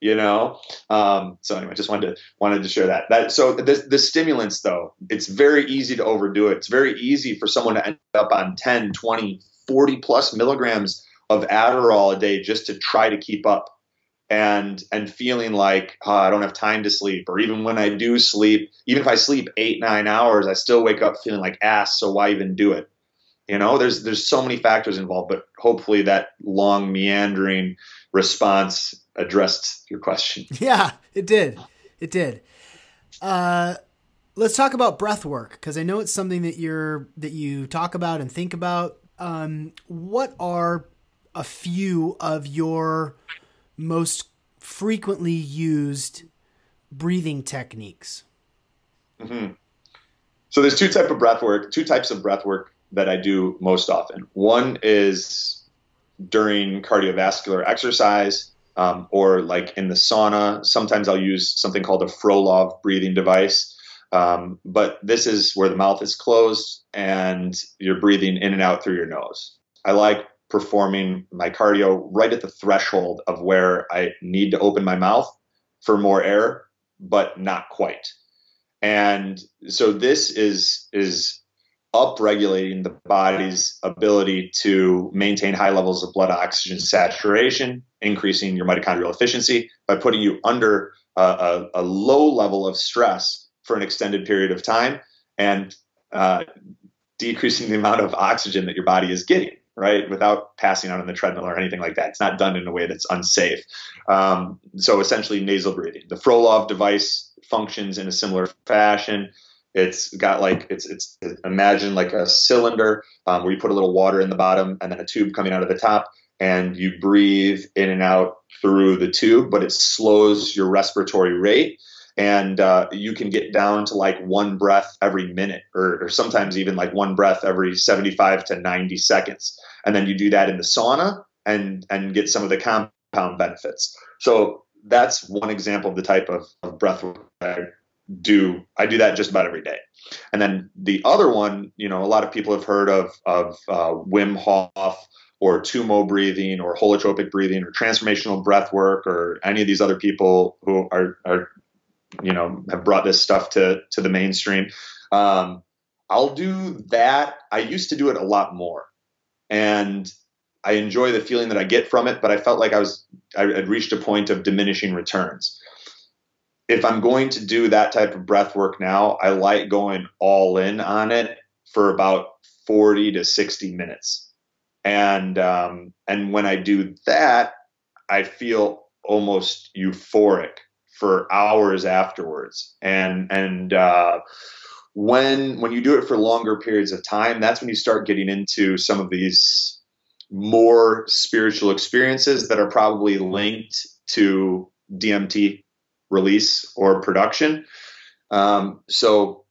B: you know? Um, so anyway, just wanted to, wanted to share that. That, so the, the stimulants though, it's very easy to overdo it. It's very easy for someone to end up on 10, 20, 40 plus milligrams of Adderall a day just to try to keep up and and feeling like oh, I don't have time to sleep, or even when I do sleep, even if I sleep eight nine hours, I still wake up feeling like ass. So why even do it? You know, there's there's so many factors involved, but hopefully that long meandering response addressed your question.
A: Yeah, it did. It did. Uh, let's talk about breath work because I know it's something that you're that you talk about and think about. Um, what are a few of your most frequently used breathing techniques?
B: Mm-hmm. So there's two type of breath work, two types of breath work that I do most often. One is during cardiovascular exercise, um, or like in the sauna. Sometimes I'll use something called a Frolov breathing device. Um, but this is where the mouth is closed and you're breathing in and out through your nose. I like performing my cardio right at the threshold of where I need to open my mouth for more air, but not quite. And so this is is upregulating the body's ability to maintain high levels of blood oxygen saturation, increasing your mitochondrial efficiency by putting you under a, a, a low level of stress for an extended period of time and uh, decreasing the amount of oxygen that your body is getting right? Without passing out on the treadmill or anything like that. It's not done in a way that's unsafe. Um, so essentially nasal breathing. The frolov device functions in a similar fashion. It's got like it's it's imagine like a cylinder um, where you put a little water in the bottom and then a tube coming out of the top and you breathe in and out through the tube but it slows your respiratory rate and uh, you can get down to like one breath every minute or, or, sometimes even like one breath every 75 to 90 seconds. And then you do that in the sauna and and get some of the compound benefits. So that's one example of the type of, of breath work I do. I do that just about every day. And then the other one you know a lot of people have heard of of uh, Wim Hof or Tummo breathing or holotropic breathing or transformational breath work or any of these other people who are, are you know have brought this stuff to to the mainstream. Um, I'll do that. I used to do it a lot more, and I enjoy the feeling that I get from it. But I felt like I was I had reached a point of diminishing returns. If I'm going to do that type of breath work now, I like going all in on it for about 40 to 60 minutes. And um, and when I do that, I feel almost euphoric for hours afterwards. And and uh, when when you do it for longer periods of time, that's when you start getting into some of these more spiritual experiences that are probably linked to DMT release or production. Um, so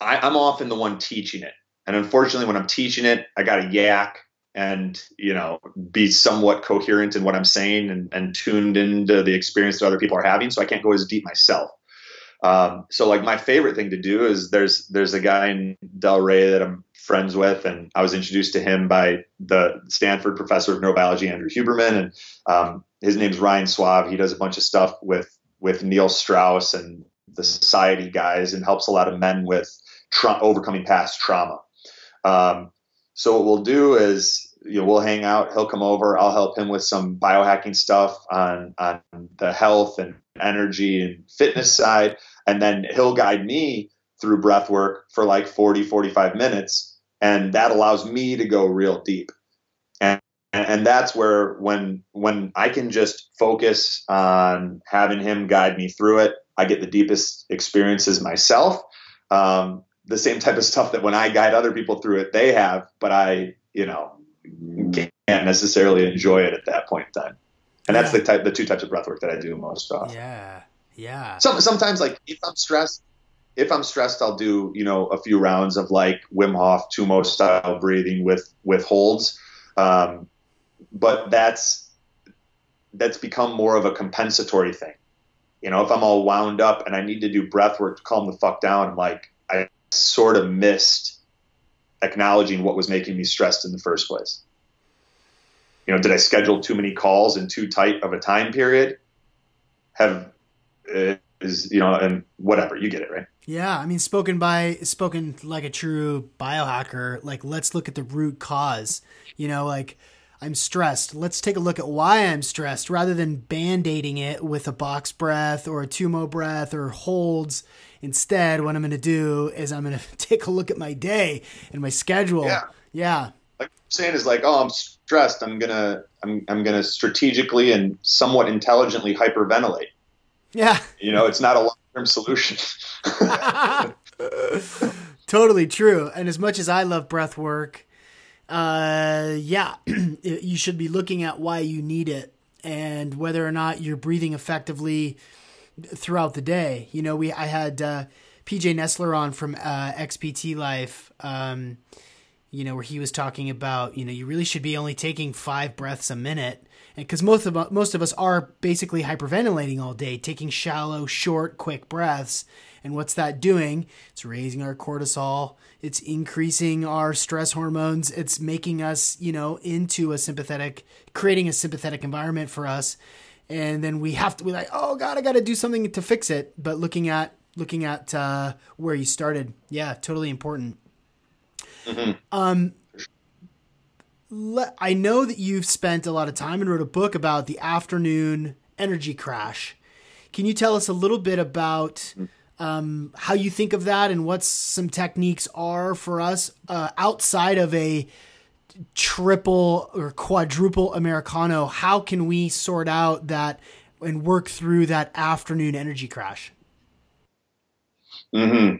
B: I, I'm often the one teaching it. And unfortunately, when I'm teaching it, I got a yak and you know be somewhat coherent in what i'm saying and, and tuned into the experience that other people are having so i can't go as deep myself. Um, so like my favorite thing to do is there's there's a guy in delray that i'm friends with and i was introduced to him by the stanford professor of neurobiology andrew huberman and um, his name's ryan soave. He does a bunch of stuff with with neil strauss and the society guys and helps a lot of men with tra- overcoming past trauma. Um, so what we'll do is you know we'll hang out. He'll come over. I'll help him with some biohacking stuff on on the health and energy and fitness side, and then he'll guide me through breath work for like 40 45 minutes and that allows me to go real deep and and that's where when when i can just focus on having him guide me through it i get the deepest experiences myself um, the same type of stuff that when I guide other people through it, they have, but I, you know, can't necessarily enjoy it at that point in time. And yeah. that's the type, the two types of breath work that I do most often.
A: Yeah. Yeah.
B: Some, sometimes like if I'm stressed, if I'm stressed, I'll do, you know, a few rounds of like Wim Hof, Tummo style breathing with, with holds. Um, but that's, that's become more of a compensatory thing. You know, if I'm all wound up and I need to do breath work to calm the fuck down, I'm like, sort of missed acknowledging what was making me stressed in the first place. You know, did I schedule too many calls in too tight of a time period? Have uh, is you know, and whatever you get it right.
A: Yeah, I mean, spoken by spoken like a true biohacker. Like, let's look at the root cause. You know, like I'm stressed. Let's take a look at why I'm stressed rather than band aiding it with a box breath or a tummo breath or holds. Instead, what I'm going to do is I'm going to take a look at my day and my schedule.
B: Yeah.
A: Yeah.
B: Like saying is like, oh, I'm stressed. I'm gonna, I'm, I'm gonna strategically and somewhat intelligently hyperventilate.
A: Yeah.
B: You know, it's not a long term solution.
A: totally true. And as much as I love breath work, uh, yeah, you should be looking at why you need it and whether or not you're breathing effectively throughout the day. You know, we I had uh, PJ Nestler on from uh, XPT Life. Um, you know, where he was talking about, you know, you really should be only taking five breaths a minute, and because most of most of us are basically hyperventilating all day, taking shallow, short, quick breaths, And what's that doing? It's raising our cortisol. It's increasing our stress hormones. It's making us, you know, into a sympathetic, creating a sympathetic environment for us. And then we have to be like, oh God, I got to do something to fix it. But looking at looking at uh, where you started, yeah, totally important. Mm-hmm. Um, I know that you've spent a lot of time and wrote a book about the afternoon energy crash. Can you tell us a little bit about um, how you think of that and what some techniques are for us uh, outside of a triple or quadruple Americano? How can we sort out that and work through that afternoon energy crash?
B: Mm-hmm.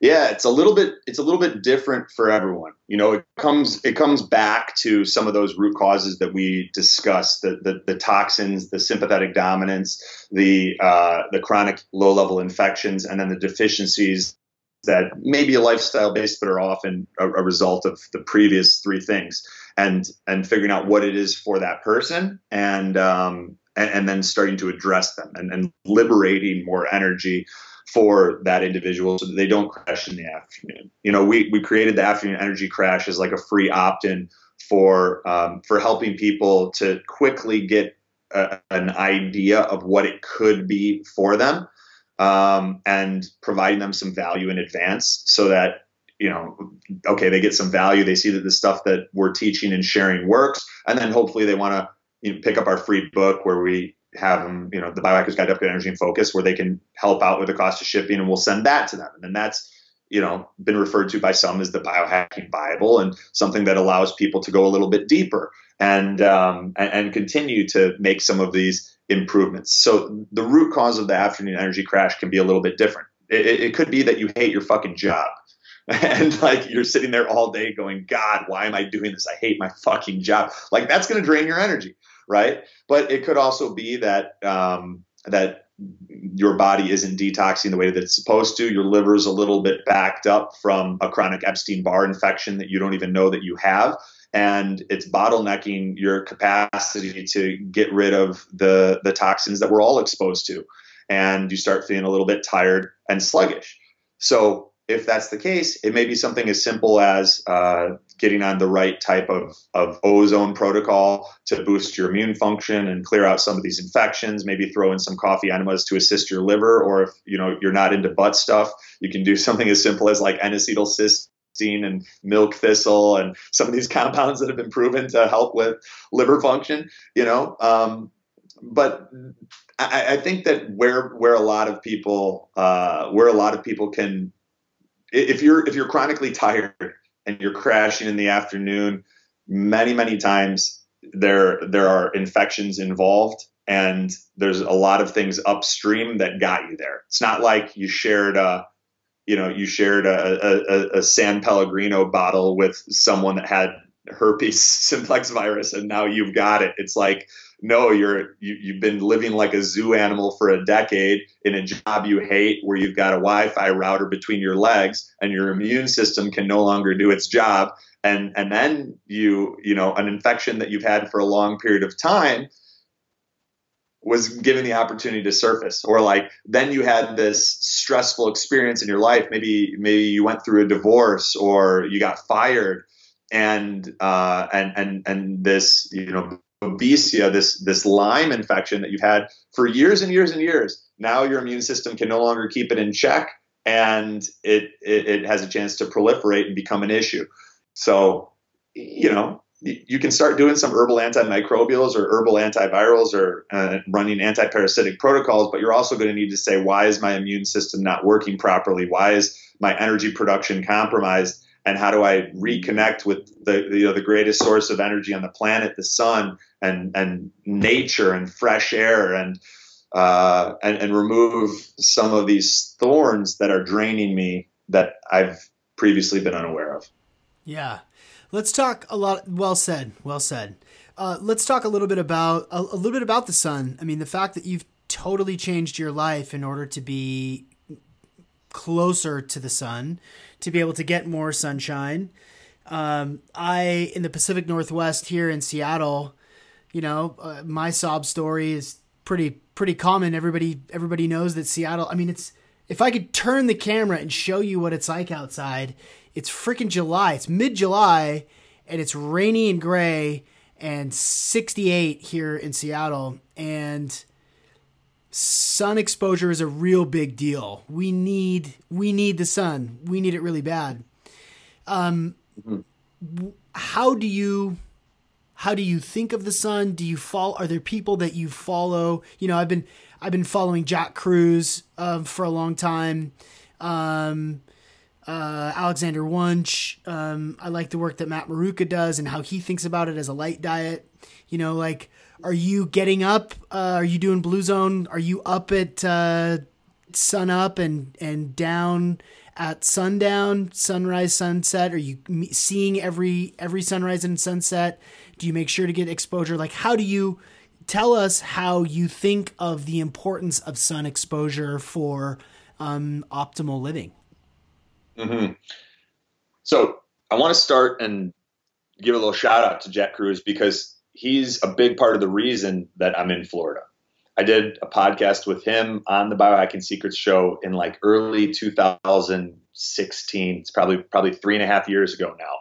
B: Yeah, it's a little bit it's a little bit different for everyone. You know, it comes it comes back to some of those root causes that we discussed: the the, the toxins, the sympathetic dominance, the uh, the chronic low level infections, and then the deficiencies that may be a lifestyle based, but are often a, a result of the previous three things. And and figuring out what it is for that person, and um, and, and then starting to address them, and, and liberating more energy for that individual so that they don't crash in the afternoon. You know, we, we created the afternoon energy crash as like a free opt-in for um, for helping people to quickly get a, an idea of what it could be for them um, and providing them some value in advance so that you know okay they get some value they see that the stuff that we're teaching and sharing works and then hopefully they want to you know, pick up our free book where we have them, you know, the biohacker's guide to upgrade energy and focus, where they can help out with the cost of shipping, and we'll send that to them. And then that's, you know, been referred to by some as the biohacking Bible, and something that allows people to go a little bit deeper and um, and, and continue to make some of these improvements. So the root cause of the afternoon energy crash can be a little bit different. It, it could be that you hate your fucking job. and like you're sitting there all day going, God, why am I doing this? I hate my fucking job. Like that's going to drain your energy right? But it could also be that um, that your body isn't detoxing the way that it's supposed to. Your liver is a little bit backed up from a chronic Epstein Barr infection that you don't even know that you have. And it's bottlenecking your capacity to get rid of the, the toxins that we're all exposed to. And you start feeling a little bit tired and sluggish. So if that's the case, it may be something as simple as uh, getting on the right type of, of ozone protocol to boost your immune function and clear out some of these infections. Maybe throw in some coffee enemas to assist your liver, or if you know you're not into butt stuff, you can do something as simple as like N-acetylcysteine and milk thistle and some of these compounds that have been proven to help with liver function. You know, um, but I, I, think that where where a lot of people uh, where a lot of people can if you're if you're chronically tired and you're crashing in the afternoon, many many times there there are infections involved and there's a lot of things upstream that got you there. It's not like you shared a you know you shared a, a, a San Pellegrino bottle with someone that had herpes simplex virus and now you've got it. It's like no, you're you, you've been living like a zoo animal for a decade in a job you hate, where you've got a Wi-Fi router between your legs, and your immune system can no longer do its job, and and then you you know an infection that you've had for a long period of time was given the opportunity to surface or like then you had this stressful experience in your life maybe maybe you went through a divorce or you got fired and uh, and and and this you know babesia, this this Lyme infection that you've had for years and years and years. Now your immune system can no longer keep it in check, and it it, it has a chance to proliferate and become an issue. So, you know, you can start doing some herbal antimicrobials or herbal antivirals or uh, running antiparasitic protocols, but you're also going to need to say, why is my immune system not working properly? Why is my energy production compromised? and how do I reconnect with the you know the greatest source of energy on the planet, the sun, and and nature and fresh air and uh, and, and remove some of these thorns that are draining me that I've previously been unaware of.
A: Yeah, let's talk a lot. Well said. Well said. Uh, let's talk a little bit about a, a little bit about the sun. I mean, the fact that you've totally changed your life in order to be closer to the sun to be able to get more sunshine. Um, I in the Pacific Northwest here in Seattle, you know, uh, my sob story is pretty pretty common. Everybody everybody knows that Seattle. I mean, it's if I could turn the camera and show you what it's like outside, it's freaking July. It's mid July and it's rainy and gray and 68 here in Seattle. And sun exposure is a real big deal. We need we need the sun. We need it really bad. Um, mm-hmm. how do you how do you think of the sun? Do you follow? Are there people that you follow? You know, I've been I've been following Jack Kruse uh, for a long time. Um, uh, Alexander Wunsch. Um, I like the work that Matt Maruca does and how he thinks about it as a light diet. You know, like, are you getting up? Uh, are you doing Blue Zone? Are you up at uh, sun up and and down at sundown, sunrise, sunset? Are you seeing every every sunrise and sunset? Do you make sure to get exposure? Like, how do you? tell us how you think of the importance of sun exposure for um, optimal living.
B: Mm-hmm. So I want to start and give a little shout out to Jack Kruse because he's a big part of the reason that I'm in Florida. I did a podcast with him on the Biohacking Secrets show in like early 2016. It's probably probably three and a half years ago now.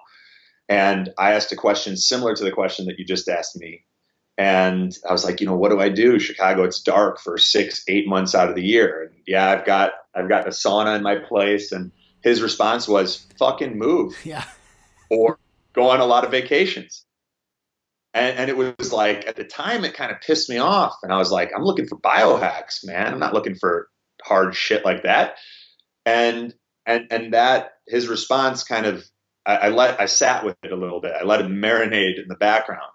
B: And I asked a question similar to the question that you just asked me. And I was like, you know, what do I do? Chicago, it's dark for six, eight months out of the year. And yeah, I've got I've got a sauna in my place. And his response was, fucking move.
A: Yeah.
B: or go on a lot of vacations. And, and it was like at the time it kind of pissed me off. And I was like, I'm looking for biohacks, man. I'm not looking for hard shit like that. And and and that his response kind of I, I let I sat with it a little bit. I let it marinate in the background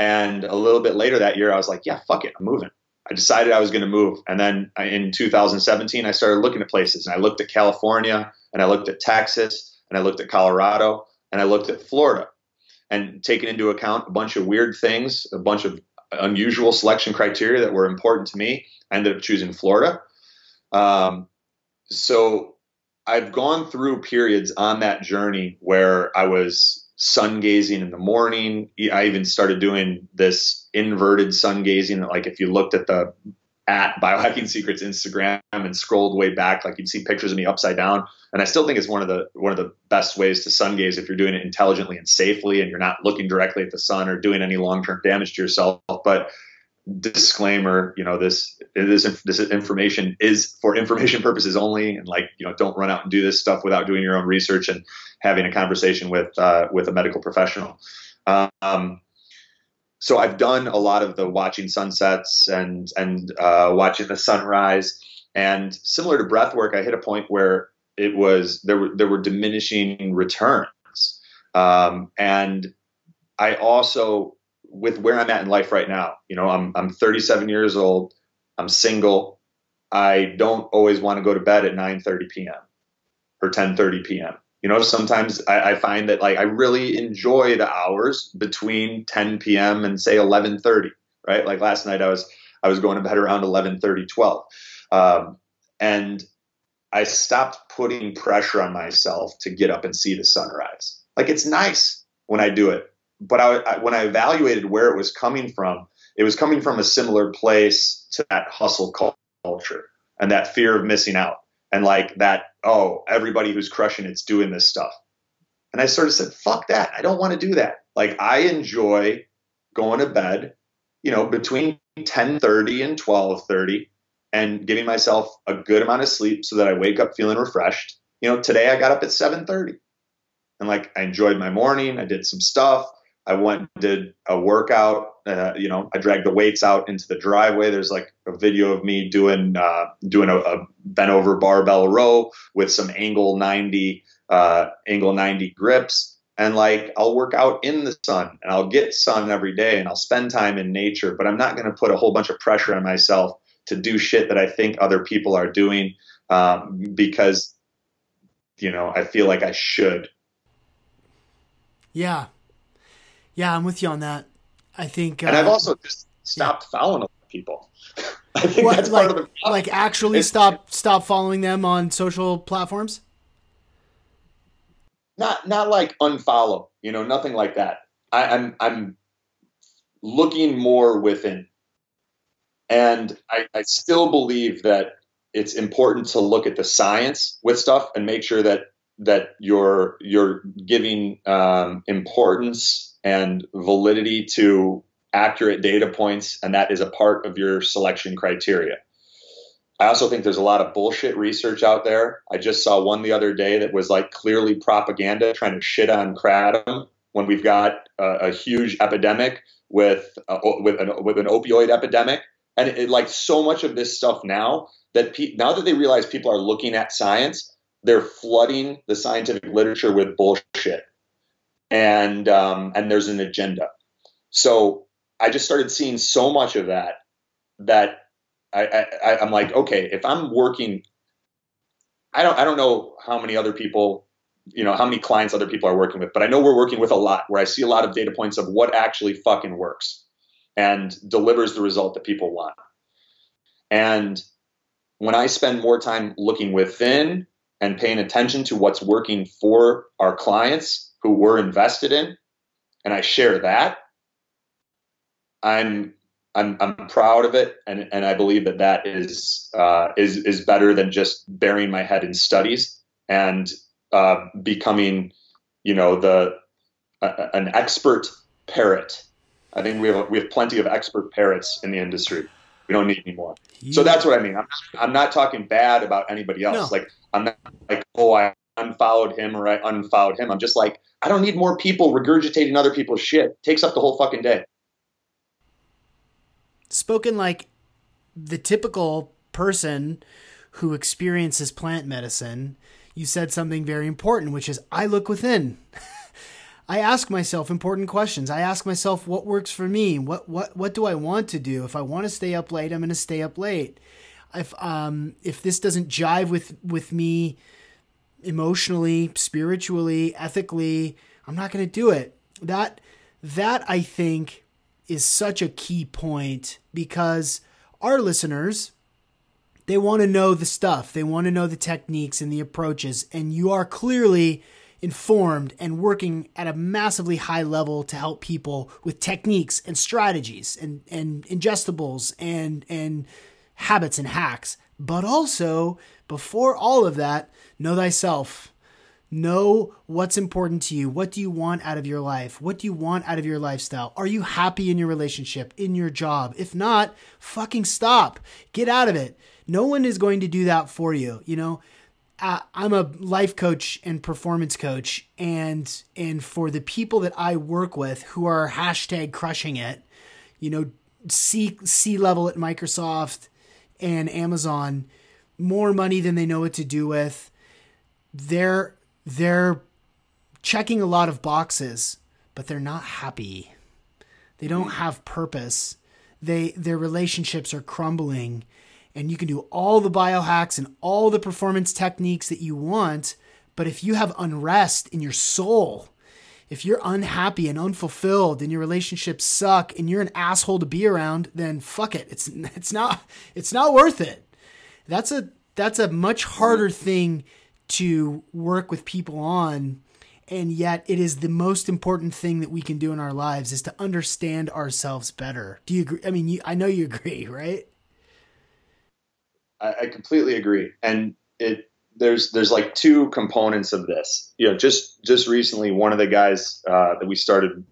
B: and a little bit later that year, I was like, yeah, fuck it, I'm moving. I decided I was going to move. And then uh, in 2017, I started looking at places and I looked at California and I looked at Texas and I looked at Colorado and I looked at Florida and taking into account a bunch of weird things, a bunch of unusual selection criteria that were important to me. I ended up choosing Florida. Um, so I've gone through periods on that journey where I was sun gazing in the morning. I even started doing this inverted sun gazing. Like if you looked at the at Biohacking Secrets Instagram and scrolled way back, like you'd see pictures of me upside down. And I still think it's one of the one of the best ways to sun gaze if you're doing it intelligently and safely, and you're not looking directly at the sun or doing any long term damage to yourself. But disclaimer you know this this this information is for information purposes only and like you know don't run out and do this stuff without doing your own research and having a conversation with uh, with a medical professional um, so i've done a lot of the watching sunsets and and uh, watching the sunrise and similar to breath work i hit a point where it was there were there were diminishing returns um, and i also with where I'm at in life right now. You know, I'm I'm 37 years old. I'm single. I don't always want to go to bed at 9:30 p.m. or 10:30 p.m. You know, sometimes I, I, find that like I really enjoy the hours between 10 p.m. and say 11:30. Right? Like last night, I was I was going to bed around 11:30, 12, um, and I stopped putting pressure on myself to get up and see the sunrise. Like it's nice when I do it but I, I, when I evaluated where it was coming from, it was coming from a similar place to that hustle culture and that fear of missing out and like that oh everybody who's crushing it's doing this stuff. And i sort of said fuck that. I don't want to do that. Like i enjoy going to bed you know between 10:30 and 12:30 and giving myself a good amount of sleep so that i wake up feeling refreshed. You know today i got up at 7:30 and like i enjoyed my morning i did some stuff I went and did a workout. Uh, you know, I dragged the weights out into the driveway. There's like a video of me doing uh, doing a, a, bent over barbell row with some angle 90 uh, angle 90 grips. And like I'll work out in the sun and I'll get sun every day and I'll spend time in nature. But I'm not going to put a whole bunch of pressure on myself to do shit that I think other people are doing um, because you know I feel like I should.
A: Yeah, yeah, I'm with you on that. I think,
B: and uh, I've also just stopped yeah. following people. I think
A: what, that's like, part of the problem. Like actually it's, stop stop following them on social platforms.
B: Not not like unfollow, you know, nothing like that. I, I'm I'm looking more within, and I, I still believe that it's important to look at the science with stuff and make sure that that you're you're giving um, importance and validity to accurate data points, and that is a part of your selection criteria. I also think there's a lot of bullshit research out there. I just saw one the other day that was like clearly propaganda trying to shit on kratom when we've got a, a huge epidemic with uh, with an with an opioid epidemic, and it, it, like so much of this stuff now that pe- now that they realize people are looking at science, they're flooding the scientific literature with bullshit, and um, and there's an agenda. So I just started seeing so much of that that I, I I'm like, okay, if I'm working, I don't I don't know how many other people you know how many clients other people are working with but i know we're working with a lot where i see a lot of data points of what actually fucking works and delivers the result that people want and when i spend more time looking within and paying attention to what's working for our clients who we're invested in and i share that i'm i'm, I'm proud of it and, and i believe that that is uh, is is better than just burying my head in studies and uh, becoming, you know, the uh, an expert parrot. I think we have we have plenty of expert parrots in the industry. We don't need any more. Yeah. So that's what I mean. I'm, I'm not talking bad about anybody else. No. Like I'm not like oh I unfollowed him or I unfollowed him. I'm just like I don't need more people regurgitating other people's shit. It takes up the whole fucking day.
A: Spoken like the typical person who experiences plant medicine you said something very important, which is I look within. I ask myself important questions. I ask myself what works for me. What what what do I want to do? If I want to stay up late, I'm going to stay up late. If um if this doesn't jive with with me emotionally, spiritually, ethically, I'm not going to do it. That that I think is such a key point because our listeners they want to know the stuff, they want to know the techniques and the approaches, and you are clearly informed and working at a massively high level to help people with techniques and strategies and, and ingestibles and and habits and hacks. But also, before all of that, know thyself. Know what's important to you. What do you want out of your life? What do you want out of your lifestyle? Are you happy in your relationship, in your job? If not, fucking stop. Get out of it. No one is going to do that for you. You know, I'm a life coach and performance coach, and and for the people that I work with who are hashtag crushing it, you know, C C level at Microsoft and Amazon, more money than they know what to do with. They're they're checking a lot of boxes, but they're not happy. They don't hmm. have purpose. They their relationships are crumbling and you can do all the biohacks and all the performance techniques that you want. But if you have unrest in your soul, if you're unhappy and unfulfilled and your relationships suck and you're an asshole to be around, then fuck it. It's it's not it's not worth it. That's a that's a much harder hmm. thing to work with people on and yet it is the most important thing that we can do in our lives is to understand ourselves better. Do you agree? I mean, you, I know you agree, right?
B: I, I completely agree. And it there's there's like two components of this. You know, just just recently, one of the guys uh, that we started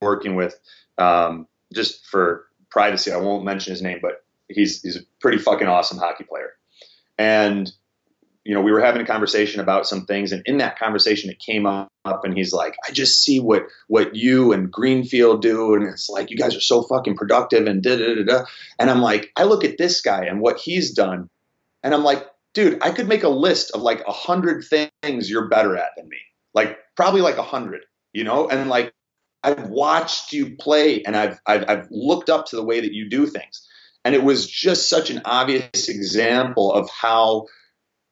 B: working with, um, just for privacy, I won't mention his name, but he's he's a pretty fucking awesome hockey player. And you know, we were having a conversation about some things, and in that conversation, it came up, and he's like, "I just see what what you and Greenfield do, and it's like you guys are so fucking productive and da da da da." And I'm like, I look at this guy and what he's done, and I'm like, dude, I could make a list of like a hundred things you're better at than me, like probably like a hundred, you know, and like I've watched you play, and I've, I've I've looked up to the way that you do things, and it was just such an obvious example of how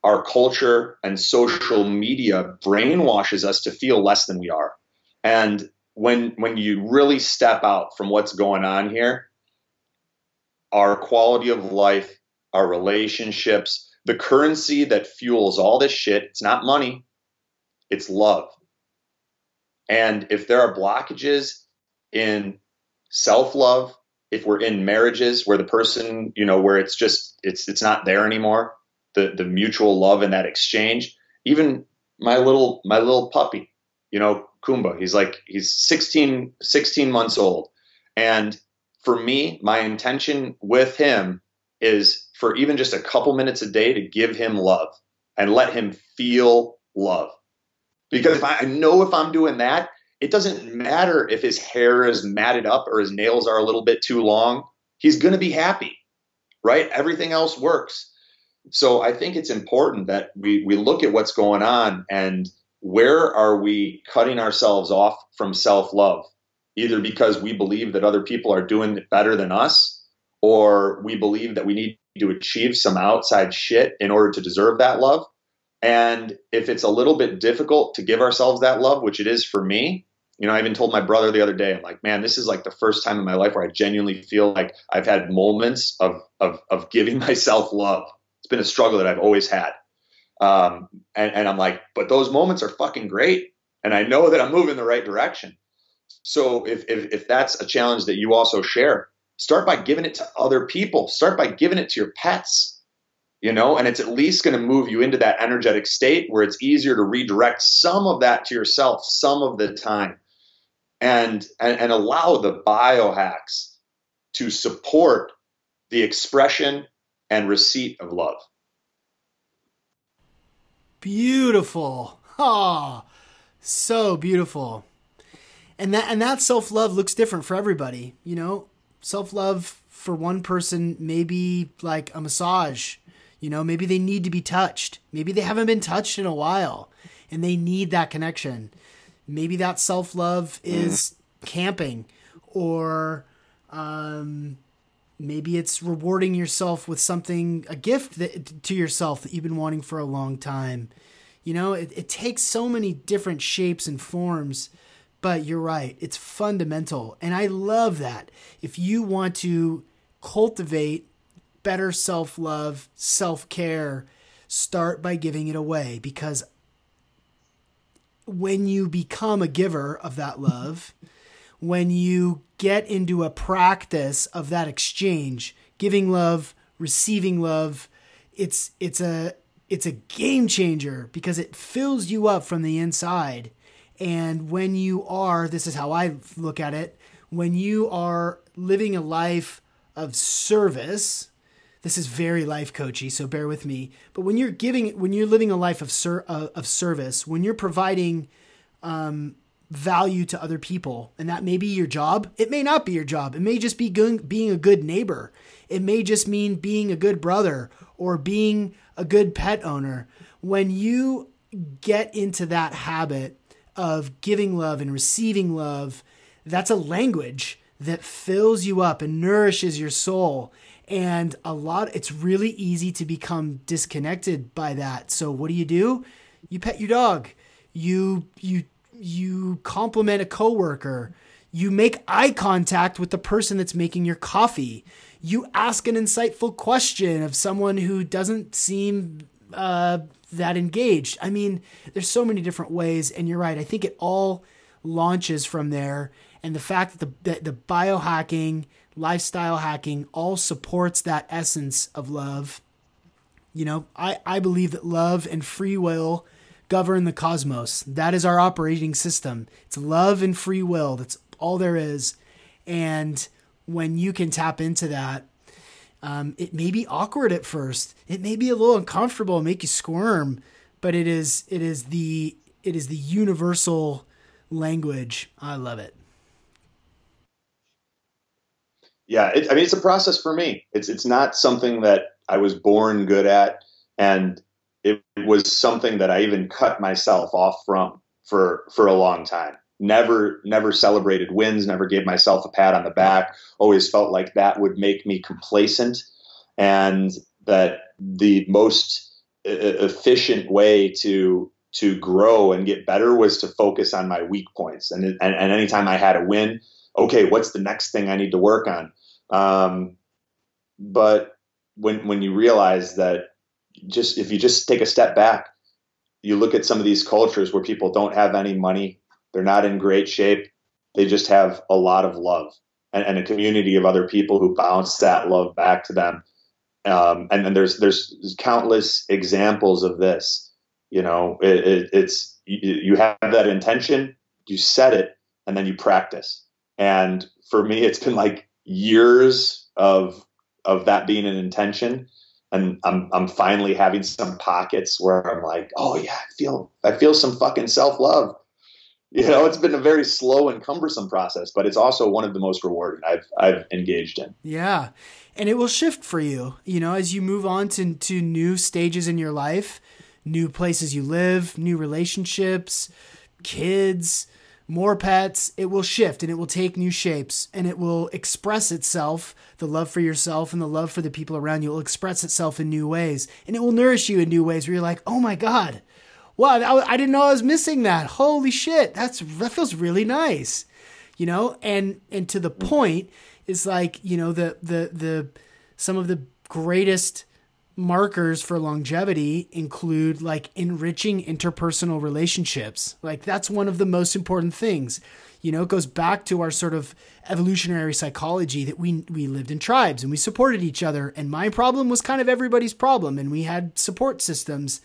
B: our culture and social media brainwashes us to feel less than we are. And when when you really step out from what's going on here, our quality of life, our relationships, the currency that fuels all this shit, it's not money, it's love. And if there are blockages in self-love, if we're in marriages where the person, you know, where it's just it's it's not there anymore, the the mutual love and that exchange. Even my little my little puppy, you know, Kumba, he's like he's 16 16 months old. And for me, my intention with him is for even just a couple minutes a day to give him love and let him feel love. Because if I, I know if I'm doing that, it doesn't matter if his hair is matted up or his nails are a little bit too long. He's going to be happy, right? Everything else works. So I think it's important that we, we look at what's going on and where are we cutting ourselves off from self love? Either because we believe that other people are doing it better than us, or we believe that we need to achieve some outside shit in order to deserve that love. And if it's a little bit difficult to give ourselves that love, which it is for me, you know, I even told my brother the other day, I'm like, man, this is like the first time in my life where I genuinely feel like I've had moments of of of giving myself love. Been a struggle that I've always had. Um, and, and I'm like, but those moments are fucking great. And I know that I'm moving the right direction. So if, if, if that's a challenge that you also share, start by giving it to other people. Start by giving it to your pets you know and it's at least going to move you into that energetic state where it's easier to redirect some of that to yourself some of the time and and, and allow the biohacks to support the expression and receipt of love.
A: Beautiful. Ah oh, so beautiful. And that and that self-love looks different for everybody you know? Self-love for one person may be like a massage you know, maybe they need to be touched. Maybe they haven't been touched in a while and they need that connection. Maybe that self love is camping or um, maybe it's rewarding yourself with something, a gift that, to yourself that you've been wanting for a long time. You know, it, it takes so many different shapes and forms, but you're right. It's fundamental. And I love that. If you want to cultivate better self love, self care, start by giving it away because when you become a giver of that love, when you get into a practice of that exchange, giving love, receiving love, it's it's a it's a game changer because it fills you up from the inside. And when you are, this is how I look at it, when you are living a life of service, this is very life coachy, so bear with me. But when you're giving, when you're living a life of ser- uh, of service, when you're providing um, value to other people, and that may be your job, it may not be your job. It may just be good, being a good neighbor. It may just mean being a good brother or being a good pet owner. When you get into that habit of giving love and receiving love, that's a language that fills you up and nourishes your soul and a lot it's really easy to become disconnected by that so what do you do you pet your dog you you you compliment a coworker. You make eye contact with the person that's making your coffee. You ask an insightful question of someone who doesn't seem uh, that engaged. I mean there's so many different ways and you're right i think it all launches from there. And the fact that the, that the biohacking lifestyle hacking all supports that essence of love. You know, I, I believe that love and free will govern the cosmos. That is our operating system. It's love and free will. That's all there is. And when you can tap into that, um, it may be awkward at first. It may be a little uncomfortable, and make you squirm, but it is it is the it is the universal language. I love it
B: yeah, it, I mean, it's a process for me. It's it's not something that I was born good at, and it, was something that I even cut myself off from for for a long time. Never never celebrated wins. Never gave myself a pat on the back. Always felt like that would make me complacent, and that the most efficient way to to grow and get better was to focus on my weak points. And, and, and anytime I had a win, okay, what's the next thing I need to work on? Um, but when when you realize that just if you just take a step back, you look at some of these cultures where people don't have any money, they're not in great shape, they just have a lot of love and, and a community of other people who bounce that love back to them. um, and, then there's there's countless examples of this. You know, it, it, it's you, you have that intention, you set it, and then you practice. And for me, it's been like years of of that being an intention and I'm I'm finally having some pockets where I'm like, oh yeah, I feel I feel some fucking self love. You know, it's been a very slow and cumbersome process, but it's also one of the most rewarding I've I've engaged in.
A: Yeah, and it will shift for you. You know, as you move on to to new stages in your life, new places you live, new relationships, kids, more pets, it will shift and it will take new shapes and it will express itself. The love for yourself and the love for the people around you will express itself in new ways and it will nourish you in new ways where you're like, oh my God, wow, I didn't know I was missing that. Holy shit, that's that feels really nice, you know. And and to the point is like you know the the the some of the greatest markers for longevity include like enriching interpersonal relationships. Like that's one of the most important things. You know, it goes back to our sort of evolutionary psychology that we we lived in tribes and we supported each other and my problem was kind of everybody's problem and we had support systems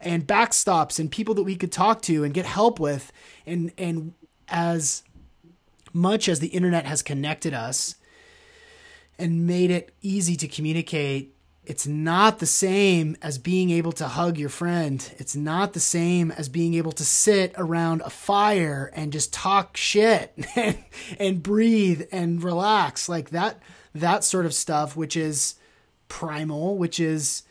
A: and backstops and people that we could talk to and get help with and and as much as the internet has connected us and made it easy to communicate it's not the same as being able to hug your friend. It's not the same as being able to sit around a fire and just talk shit and, and breathe and relax like that that sort of stuff which is primal, which is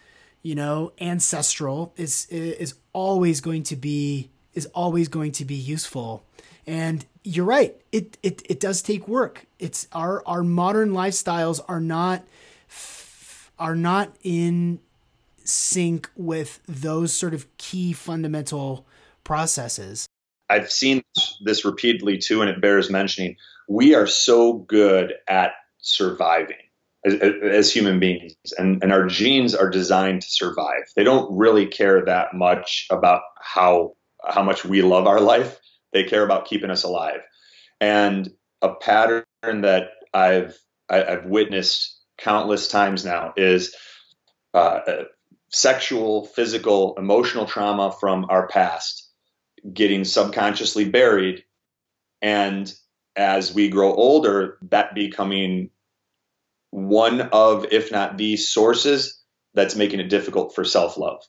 A: you know, ancestral is is always going to be is always going to be useful. And you're right. It it it does take work. It's our our modern lifestyles are not are not in sync with those sort of key fundamental processes.
B: I've seen this repeatedly too, and it bears mentioning. We are so good at surviving as, human beings, and, and our genes are designed to survive. They don't really care that much about how how much we love our life. They care about keeping us alive. And a pattern that I've I, have i have witnessed countless times now is uh, sexual, physical, emotional trauma from our past getting subconsciously buried. And as we grow older, that becoming one of, if not the sources that's making it difficult for self love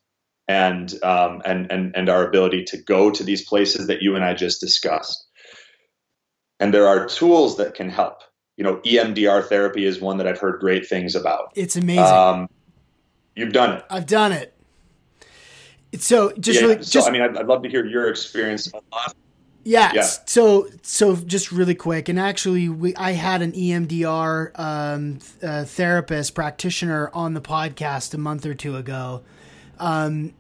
B: and, um, and, and, and our ability to go to these places that you and I just discussed. And there are tools that can help you know, EMDR therapy is one that I've heard great things about.
A: It's amazing. Um,
B: you've done it.
A: I've done it. So just
B: yeah,
A: really,
B: so,
A: just,
B: I mean, I'd, I'd, love to hear your experience.
A: Yeah, yeah. So so just really quick, and actually, we I had an EMDR um, uh, therapist practitioner on the podcast a month or two ago, um,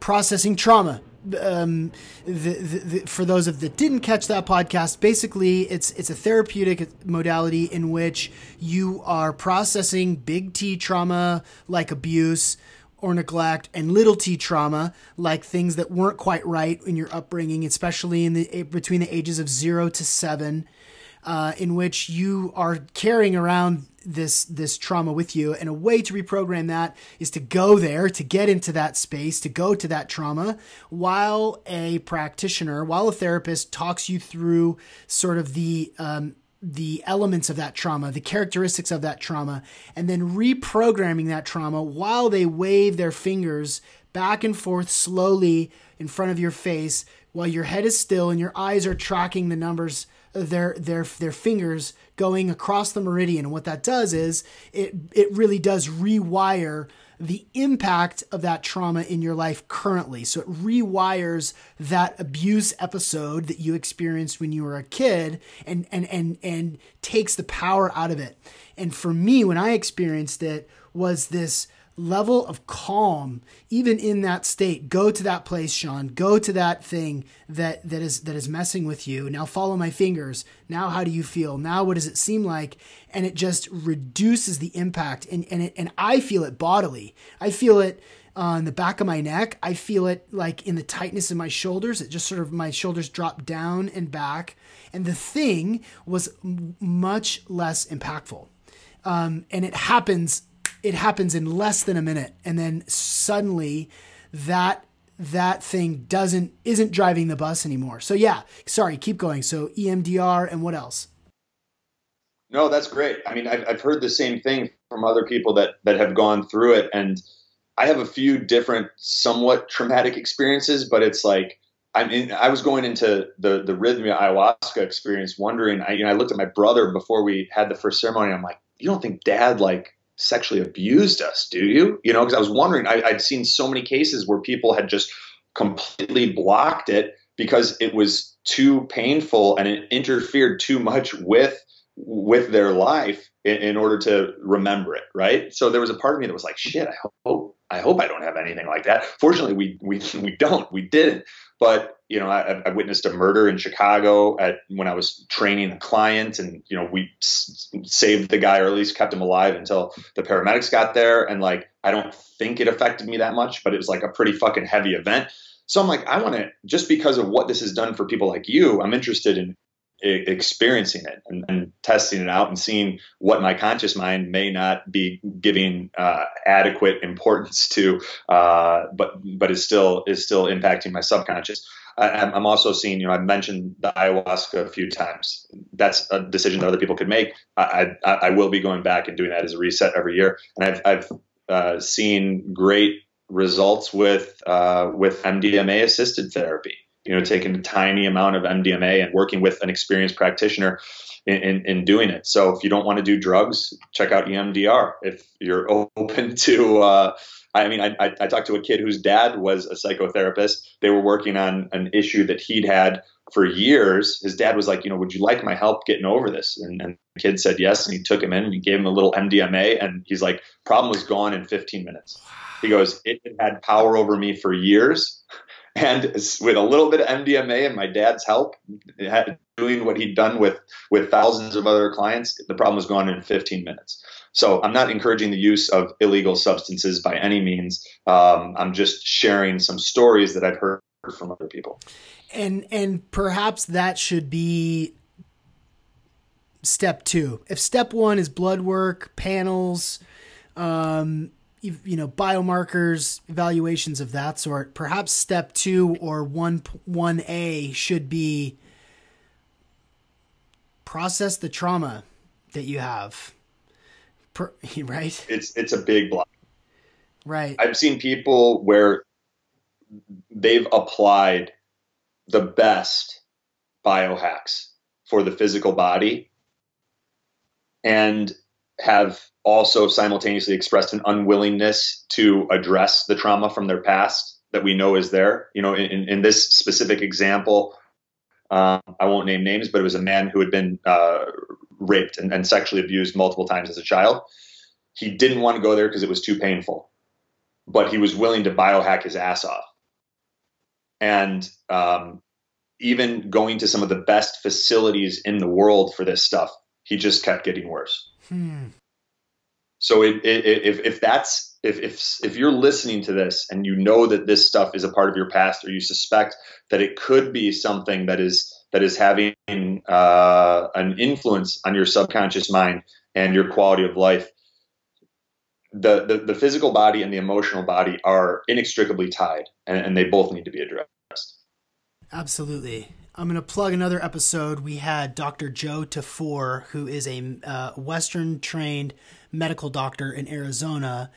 A: processing trauma um, the, the, the, for those of that didn't catch that podcast, basically it's it's a therapeutic modality in which you are processing big T trauma like abuse or neglect and little t trauma like things that weren't quite right in your upbringing, especially in the between the ages of zero to seven, uh, in which you are carrying around this this trauma with you. And a way to reprogram that is to go there to get into that space to go to that trauma while a practitioner while a therapist talks you through sort of the um, the elements of that trauma, the characteristics of that trauma, and then reprogramming that trauma while they wave their fingers back and forth slowly in front of your face while your head is still and your eyes are tracking the numbers their their their fingers going across the meridian. And what that does is it it really does rewire the impact of that trauma in your life currently. So it rewires that abuse episode that you experienced when you were a kid and and and and takes the power out of it. And for me when I experienced it was this level of calm even in that state. Go to that place sean. Go to that thing that that is that is messing with you. Now follow my fingers. Now how do you feel? Now what does it seem like? And it just reduces the impact. And and it, and i feel it bodily. I feel it on the back of my neck. I feel it like in the tightness in my shoulders. It just sort of my shoulders drop down and back. And the thing was much less impactful. Um, and it happens it happens in less than a minute and then suddenly that that thing doesn't isn't driving the bus anymore. So yeah, sorry, keep going. So EMDR and what else?
B: No, that's great. I mean, I've, I've heard the same thing from other people that that have gone through it, and I have a few different, somewhat traumatic experiences. But it's like I mean, I was going into the the Rythmia ayahuasca experience, wondering. I you know, I looked at my brother before we had the first ceremony. I'm like, you don't think Dad like sexually abused us, do you? You know, because I was wondering. I, I'd seen so many cases where people had just completely blocked it because it was too painful and it interfered too much with with their life in, in, order to remember it, right? So there was a part of me that was like, shit, I hope I hope I don't have anything like that. Fortunately, we we we don't. We didn't. But you know, I, I witnessed a murder in Chicago at when I was training a client, and you know, we s- saved the guy, or at least kept him alive until the paramedics got there. And like, I don't think it affected me that much, but it was like a pretty fucking heavy event. So I'm like, I want to just because of what this has done for people like you, I'm interested in experiencing it and, and, testing it out and seeing what my conscious mind may not be giving uh, adequate importance to, uh, but but is still is still impacting my subconscious. I, am also seeing, you know, I've mentioned the ayahuasca a few times. That's a decision that other people could make. I, I, I will be going back and doing that as a reset every year, and I've I've uh, seen great results with uh, with MDMA assisted therapy you know, taking a tiny amount of MDMA and working with an experienced practitioner in, in, in, doing it. So if you don't want to do drugs, check out EMDR. If you're open to, uh, I mean, I, I, I talked to a kid whose dad was a psychotherapist. They were working on an issue that he'd had for years. His dad was like, you know, would you like my help getting over this? And, and the kid said yes. And he took him in and he gave him a little MDMA. And he's like, problem was gone in 15 minutes. He goes, it had power over me for years and with a little bit of MDMA and my dad's help, doing what he'd done with with thousands of other clients, the problem was gone in 15 minutes. So I'm not encouraging the use of illegal substances by any means. Um, I'm just sharing some stories that I've heard from other people.
A: And and perhaps that should be step two. If step one is blood work, panels, um, you know biomarkers evaluations of that sort perhaps step 2 or 1 1a should be process the trauma that you have. Per, right?
B: It's it's a big block.
A: Right.
B: I've seen people where they've applied the best biohacks for the physical body and have also simultaneously expressed an unwillingness to address the trauma from their past that we know is there. You know, in, in this specific example, um, I won't name names, but it was a man who had been uh, raped and, and, sexually abused multiple times as a child. He didn't want to go there because it was too painful, but he was willing to biohack his ass off. And um, even going to some of the best facilities in the world for this stuff, he just kept getting worse. Hmm. So if if that's if if if you're listening to this and you know that this stuff is a part of your past, or you suspect that it could be something that is that is having uh, an influence on your subconscious mind and your quality of life, the, the, the physical body and the emotional body are inextricably tied, and, and they both need to be addressed.
A: Absolutely. I'm going to plug another episode. We had Dr. Joe Tafur, who is a uh, Western trained medical doctor in Arizona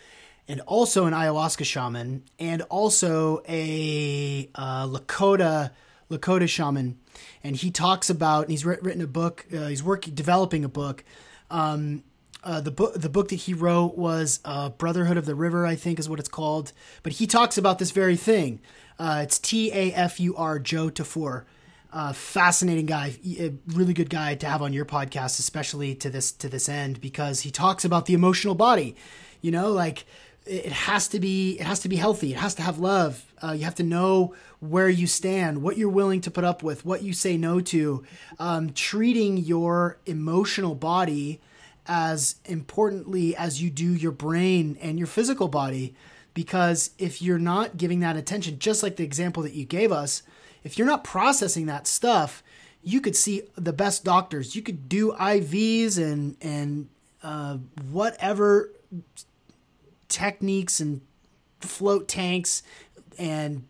A: and also an ayahuasca shaman and also a uh, Lakota Lakota shaman. And he talks about, and he's written a book. Uh, he's working, developing a book. Um, uh, the book, the book that he wrote was uh, Brotherhood of the River, I think is what it's called. But he talks about this very thing. Uh, it's T A F U R Joe Tafur. Uh, fascinating guy, a really good guy to have on your podcast, especially to this to this end, because he talks about the emotional body. You know, like it has to be it has to be healthy. It has to have love. Uh, you have to know where you stand, what you're willing to put up with, what you say no to. Um, treating your emotional body as importantly as you do your brain and your physical body, because if you're not giving that attention, just like the example that you gave us if you're not processing that stuff, you could see the best doctors. You could do IVs and and uh, whatever techniques and float tanks and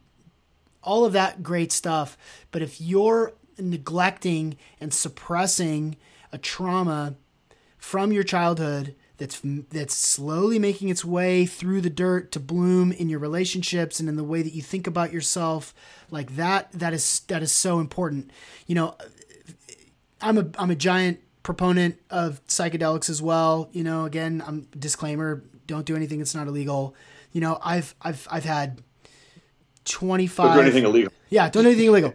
A: all of that great stuff. But if you're neglecting and suppressing a trauma from your childhood that's that's slowly making its way through the dirt to bloom in your relationships and in the way that you think about yourself like that that is that is so important. You know i'm a i'm a giant proponent of psychedelics as well. You know again i'm disclaimer don't do anything that's not illegal. You know i've i've i've had 25
B: don't do anything illegal.
A: Yeah don't do anything illegal.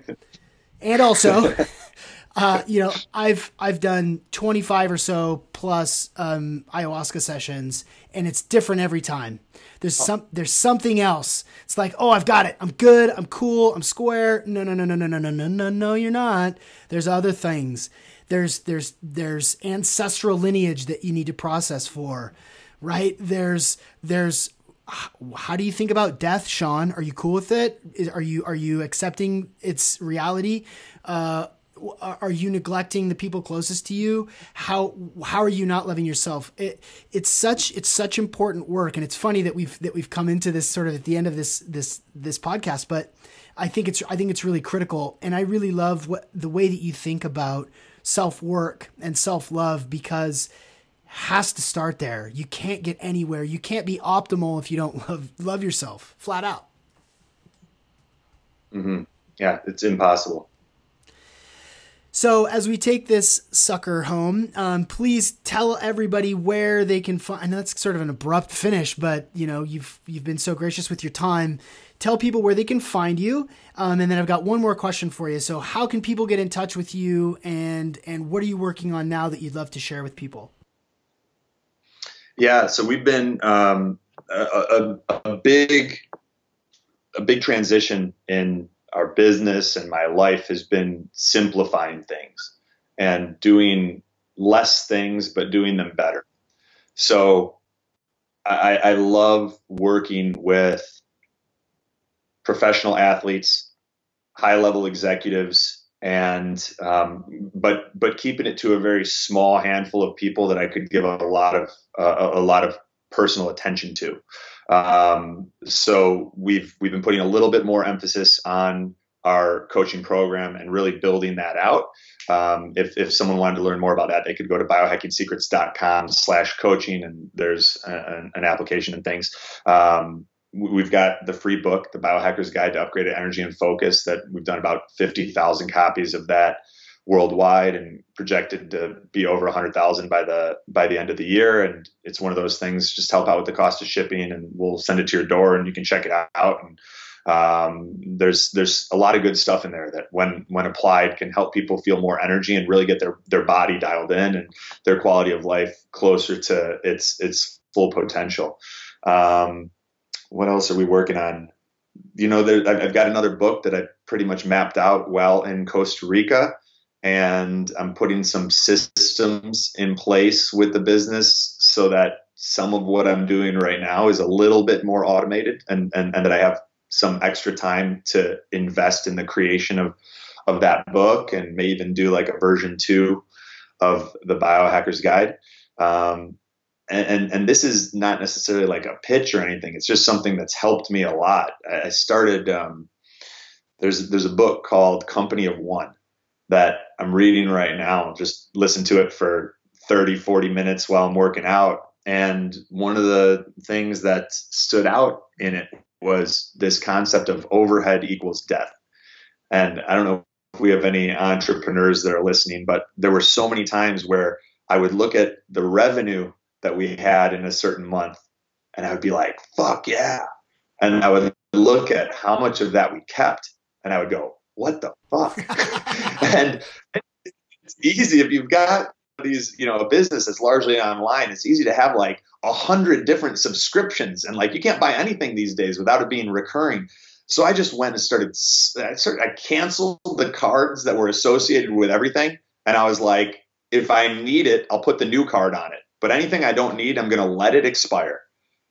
A: And also uh, you know, I've I've done 25 or so plus um, ayahuasca sessions, and it's different every time. There's some there's something else. It's like, oh, I've got it. I'm good. I'm cool. I'm square. No, no, no, no, no, no, no, no, no, no. You're not. There's other things. There's there's there's ancestral lineage that you need to process for, right? There's there's how do you think about death, Sean? Are you cool with it? Are you are you accepting its reality? Uh, are you neglecting the people closest to you? How how are you not loving yourself? It it's such it's such important work and it's funny that we've that we've come into this sort of at the end of this this this podcast but i think it's i think it's really critical and i really love what the way that you think about self work and self love because has to start there. You can't get anywhere. You can't be optimal if you don't love love yourself flat out.
B: Mm-hmm. yeah it's impossible
A: so as we take this sucker home, um, please tell everybody where they can find. I know that's sort of an abrupt finish, but you know you've you've been so gracious with your time. Tell people where they can find you, um, and then I've got one more question for you. So how can people get in touch with you, and and what are you working on now that you'd love to share with people?
B: Yeah, so we've been um, a, a, a big a big transition in our business and my life has been simplifying things and doing less things, but doing them better. So I, I love working with professional athletes, high level executives, and um, but but keeping it to a very small handful of people that I could give a lot of uh, a lot of personal attention to. Um, so we've we've been putting a little bit more emphasis on our coaching program and really building that out. Um, if, if someone wanted to learn more about that, they could go to biohackingsecrets.com slash coaching and there's an application and things. Um, we've got the free book, the biohacker's guide to upgraded energy and focus that we've done about 50,000 copies of that worldwide and projected to be over 100,000 by the by the end of the year. And it's one of those things just help out with the cost of shipping and we'll send it to your door and you can check it out. And um, there's there's a lot of good stuff in there that when when applied can help people feel more energy and really get their their body dialed in and their quality of life closer to its its full potential. Um, what else are we working on? You know there, I've got another book that I pretty much mapped out well in Costa Rica and I'm putting some systems in place with the business so that some of what I'm doing right now is a little bit more automated and, and, and that I have some extra time to invest in the creation of, of that book and may even do like a version two of the biohacker's guide. Um, and, and, and, this is not necessarily like a pitch or anything. It's just something that's helped me a lot. I started, um, there's, there's a book called Company of One that I'm reading right now. Just listen to it for 30, 40 minutes while I'm working out. And one of the things that stood out in it was this concept of overhead equals death. And I don't know if we have any entrepreneurs that are listening, but there were so many times where I would look at the revenue that we had in a certain month and I would be like, fuck yeah. And I would look at how much of that we kept and I would go, what the fuck? and it's easy if you've got these, you know, a business that's largely online, it's easy to have like a hundred different subscriptions and like you can't buy anything these days without it being recurring. So I just went and started, I started, I canceled the cards that were associated with everything. And I was like, if I need it, I'll put the new card on it. But anything I don't need, I'm going to let it expire.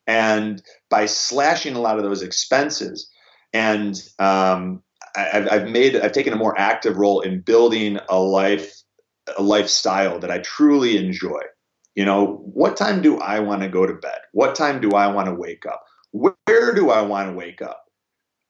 B: And by slashing a lot of those expenses and um, I've, I've made I've taken a more active role in building a life a lifestyle that I truly enjoy. You know, what time do I want to go to bed? What time do I want to wake up? Where do I want to wake up?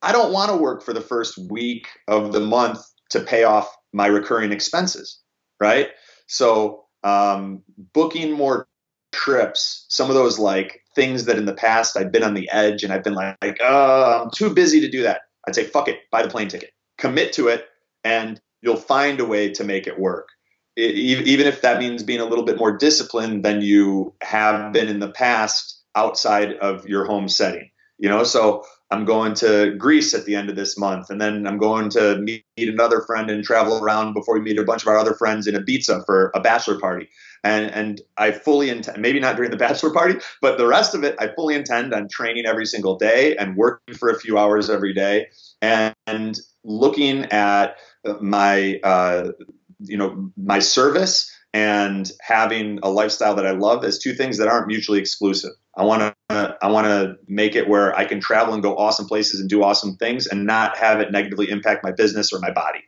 B: I don't want to work for the first week of the month to pay off my recurring expenses, right? So, um, booking more trips, some of those like things that in the past I've been on the edge and I've been like, like oh, I'm too busy to do that. I'd say, fuck it, buy the plane ticket, commit to it, and you'll find a way to make it work. It, even if that means being a little bit more disciplined than you have been in the past outside of your home setting. You know, so I'm going to Greece at the end of this month, and then I'm going to meet another friend and travel around before we meet a bunch of our other friends in Ibiza for a bachelor party. And and I fully intend, maybe not during the bachelor party, but the rest of it, I fully intend on training every single day and working for a few hours every day, and, and looking at my uh, you know my service and having a lifestyle that I love as two things that aren't mutually exclusive. I want to I want to make it where I can travel and go awesome places and do awesome things and not have it negatively impact my business or my body.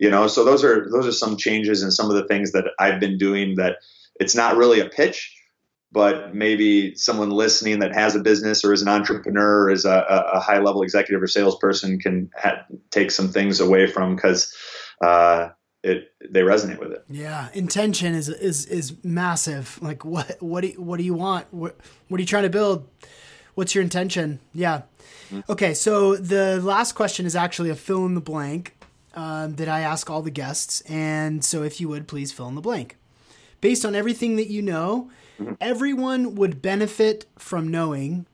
B: You know, so those are those are some changes and some of the things that I've been doing that it's not really a pitch, but maybe someone listening that has a business or is an entrepreneur or is a, a high level executive or salesperson can ha- take some things away from because uh, it they resonate with it.
A: Yeah, intention is is is massive. Like what what do you, what do you want? What what are you trying to build? What's your intention? Yeah. Mm-hmm. Okay, so the last question is actually a fill in the blank um, that I ask all the guests, and so if you would please fill in the blank. Based on everything that you know, mm-hmm. everyone would benefit from knowing.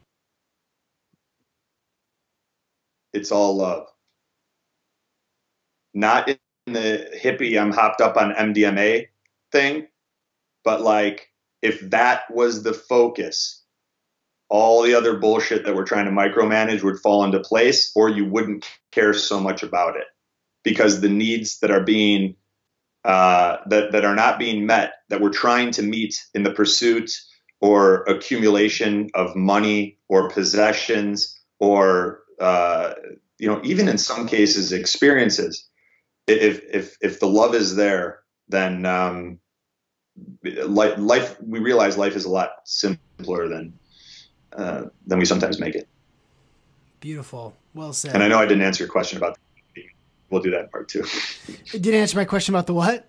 B: It's all love. Not the hippie I'm hopped up on MDMA thing, but like if that was the focus, all the other bullshit that we're trying to micromanage would fall into place, or you wouldn't care so much about it. Because the needs that are being uh, that that are not being met that we're trying to meet in the pursuit or accumulation of money or possessions or uh, you know even in some cases experiences if if if the love is there, then um, life, life we realize life is a lot simpler than uh, than we sometimes make it.
A: Beautiful, well said.
B: And I know I didn't answer your question about. We'll do that part two.
A: It didn't answer my question about the what?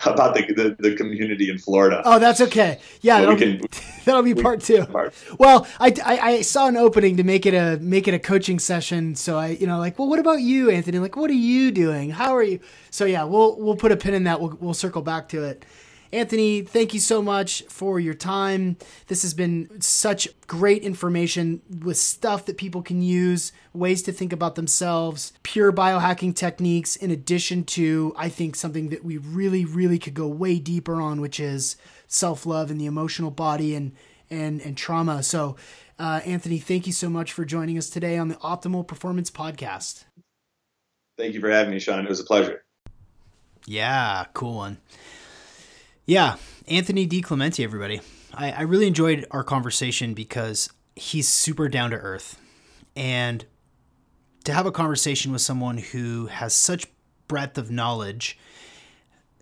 B: about the, the, the, community in Florida.
A: Oh, that's okay. Yeah, that'll, can, be, that'll be part two. Part. Well, I, I, I, saw an opening to make it a make it a coaching session. So I, you know, like, well, what about you, Anthony? Like, what are you doing? How are you? So yeah, we'll we'll put a pin in that. We'll we'll circle back to it. Anthony, thank you so much for your time. This has been such great information with stuff that people can use, ways to think about themselves, pure biohacking techniques, in addition to, I think, something that we really, really could go way deeper on, which is self love and the emotional body and, and, and trauma. So, uh, Anthony, thank you so much for joining us today on the Optimal Performance Podcast.
B: Thank you for having me, Sean. It was a pleasure.
A: Yeah, cool one. Yeah, Anthony DiClemente, everybody. I, I really enjoyed our conversation because he's super down to earth. And to have a conversation with someone who has such breadth of knowledge,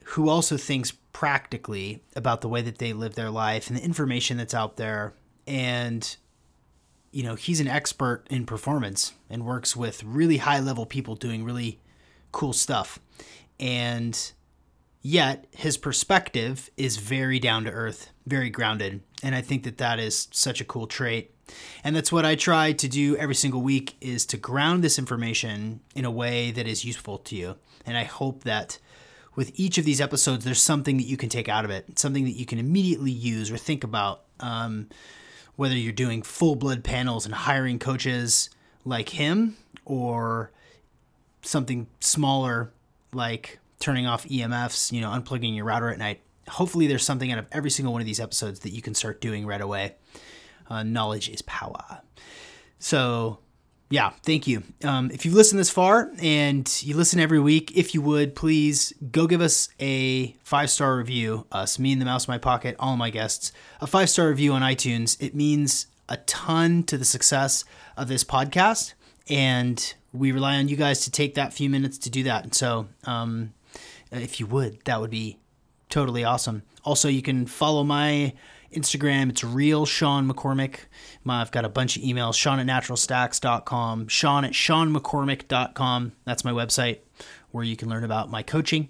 A: who also thinks practically about the way that they live their life and the information that's out there. And, you know, he's an expert in performance and works with really high level people doing really cool stuff. And Yet his perspective is very down to earth, very grounded. And I think that that is such a cool trait. And that's what I try to do every single week is to ground this information in a way that is useful to you. And I hope that with each of these episodes, there's something that you can take out of it, something that you can immediately use or think about. Um, whether you're doing full blood panels and hiring coaches like him or something smaller like turning off EMFs, you know, unplugging your router at night. Hopefully, there's something out of every single one of these episodes that you can start doing right away. Uh, knowledge is power. So, yeah, thank you. Um, if you've listened this far and you listen every week, if you would, please go give us a five star review. Us, me and the mouse in my pocket, all my guests, a five star review on iTunes. It means a ton to the success of this podcast. And we rely on you guys to take that few minutes to do that. And so, um, Uh, if you would, that would be Totally awesome. Also, you can follow my Instagram. It's real Sean McCormick. I've got a bunch of emails. Sean at naturalstacks.com. Sean at seanmccormick.com. That's my website where you can learn about my coaching.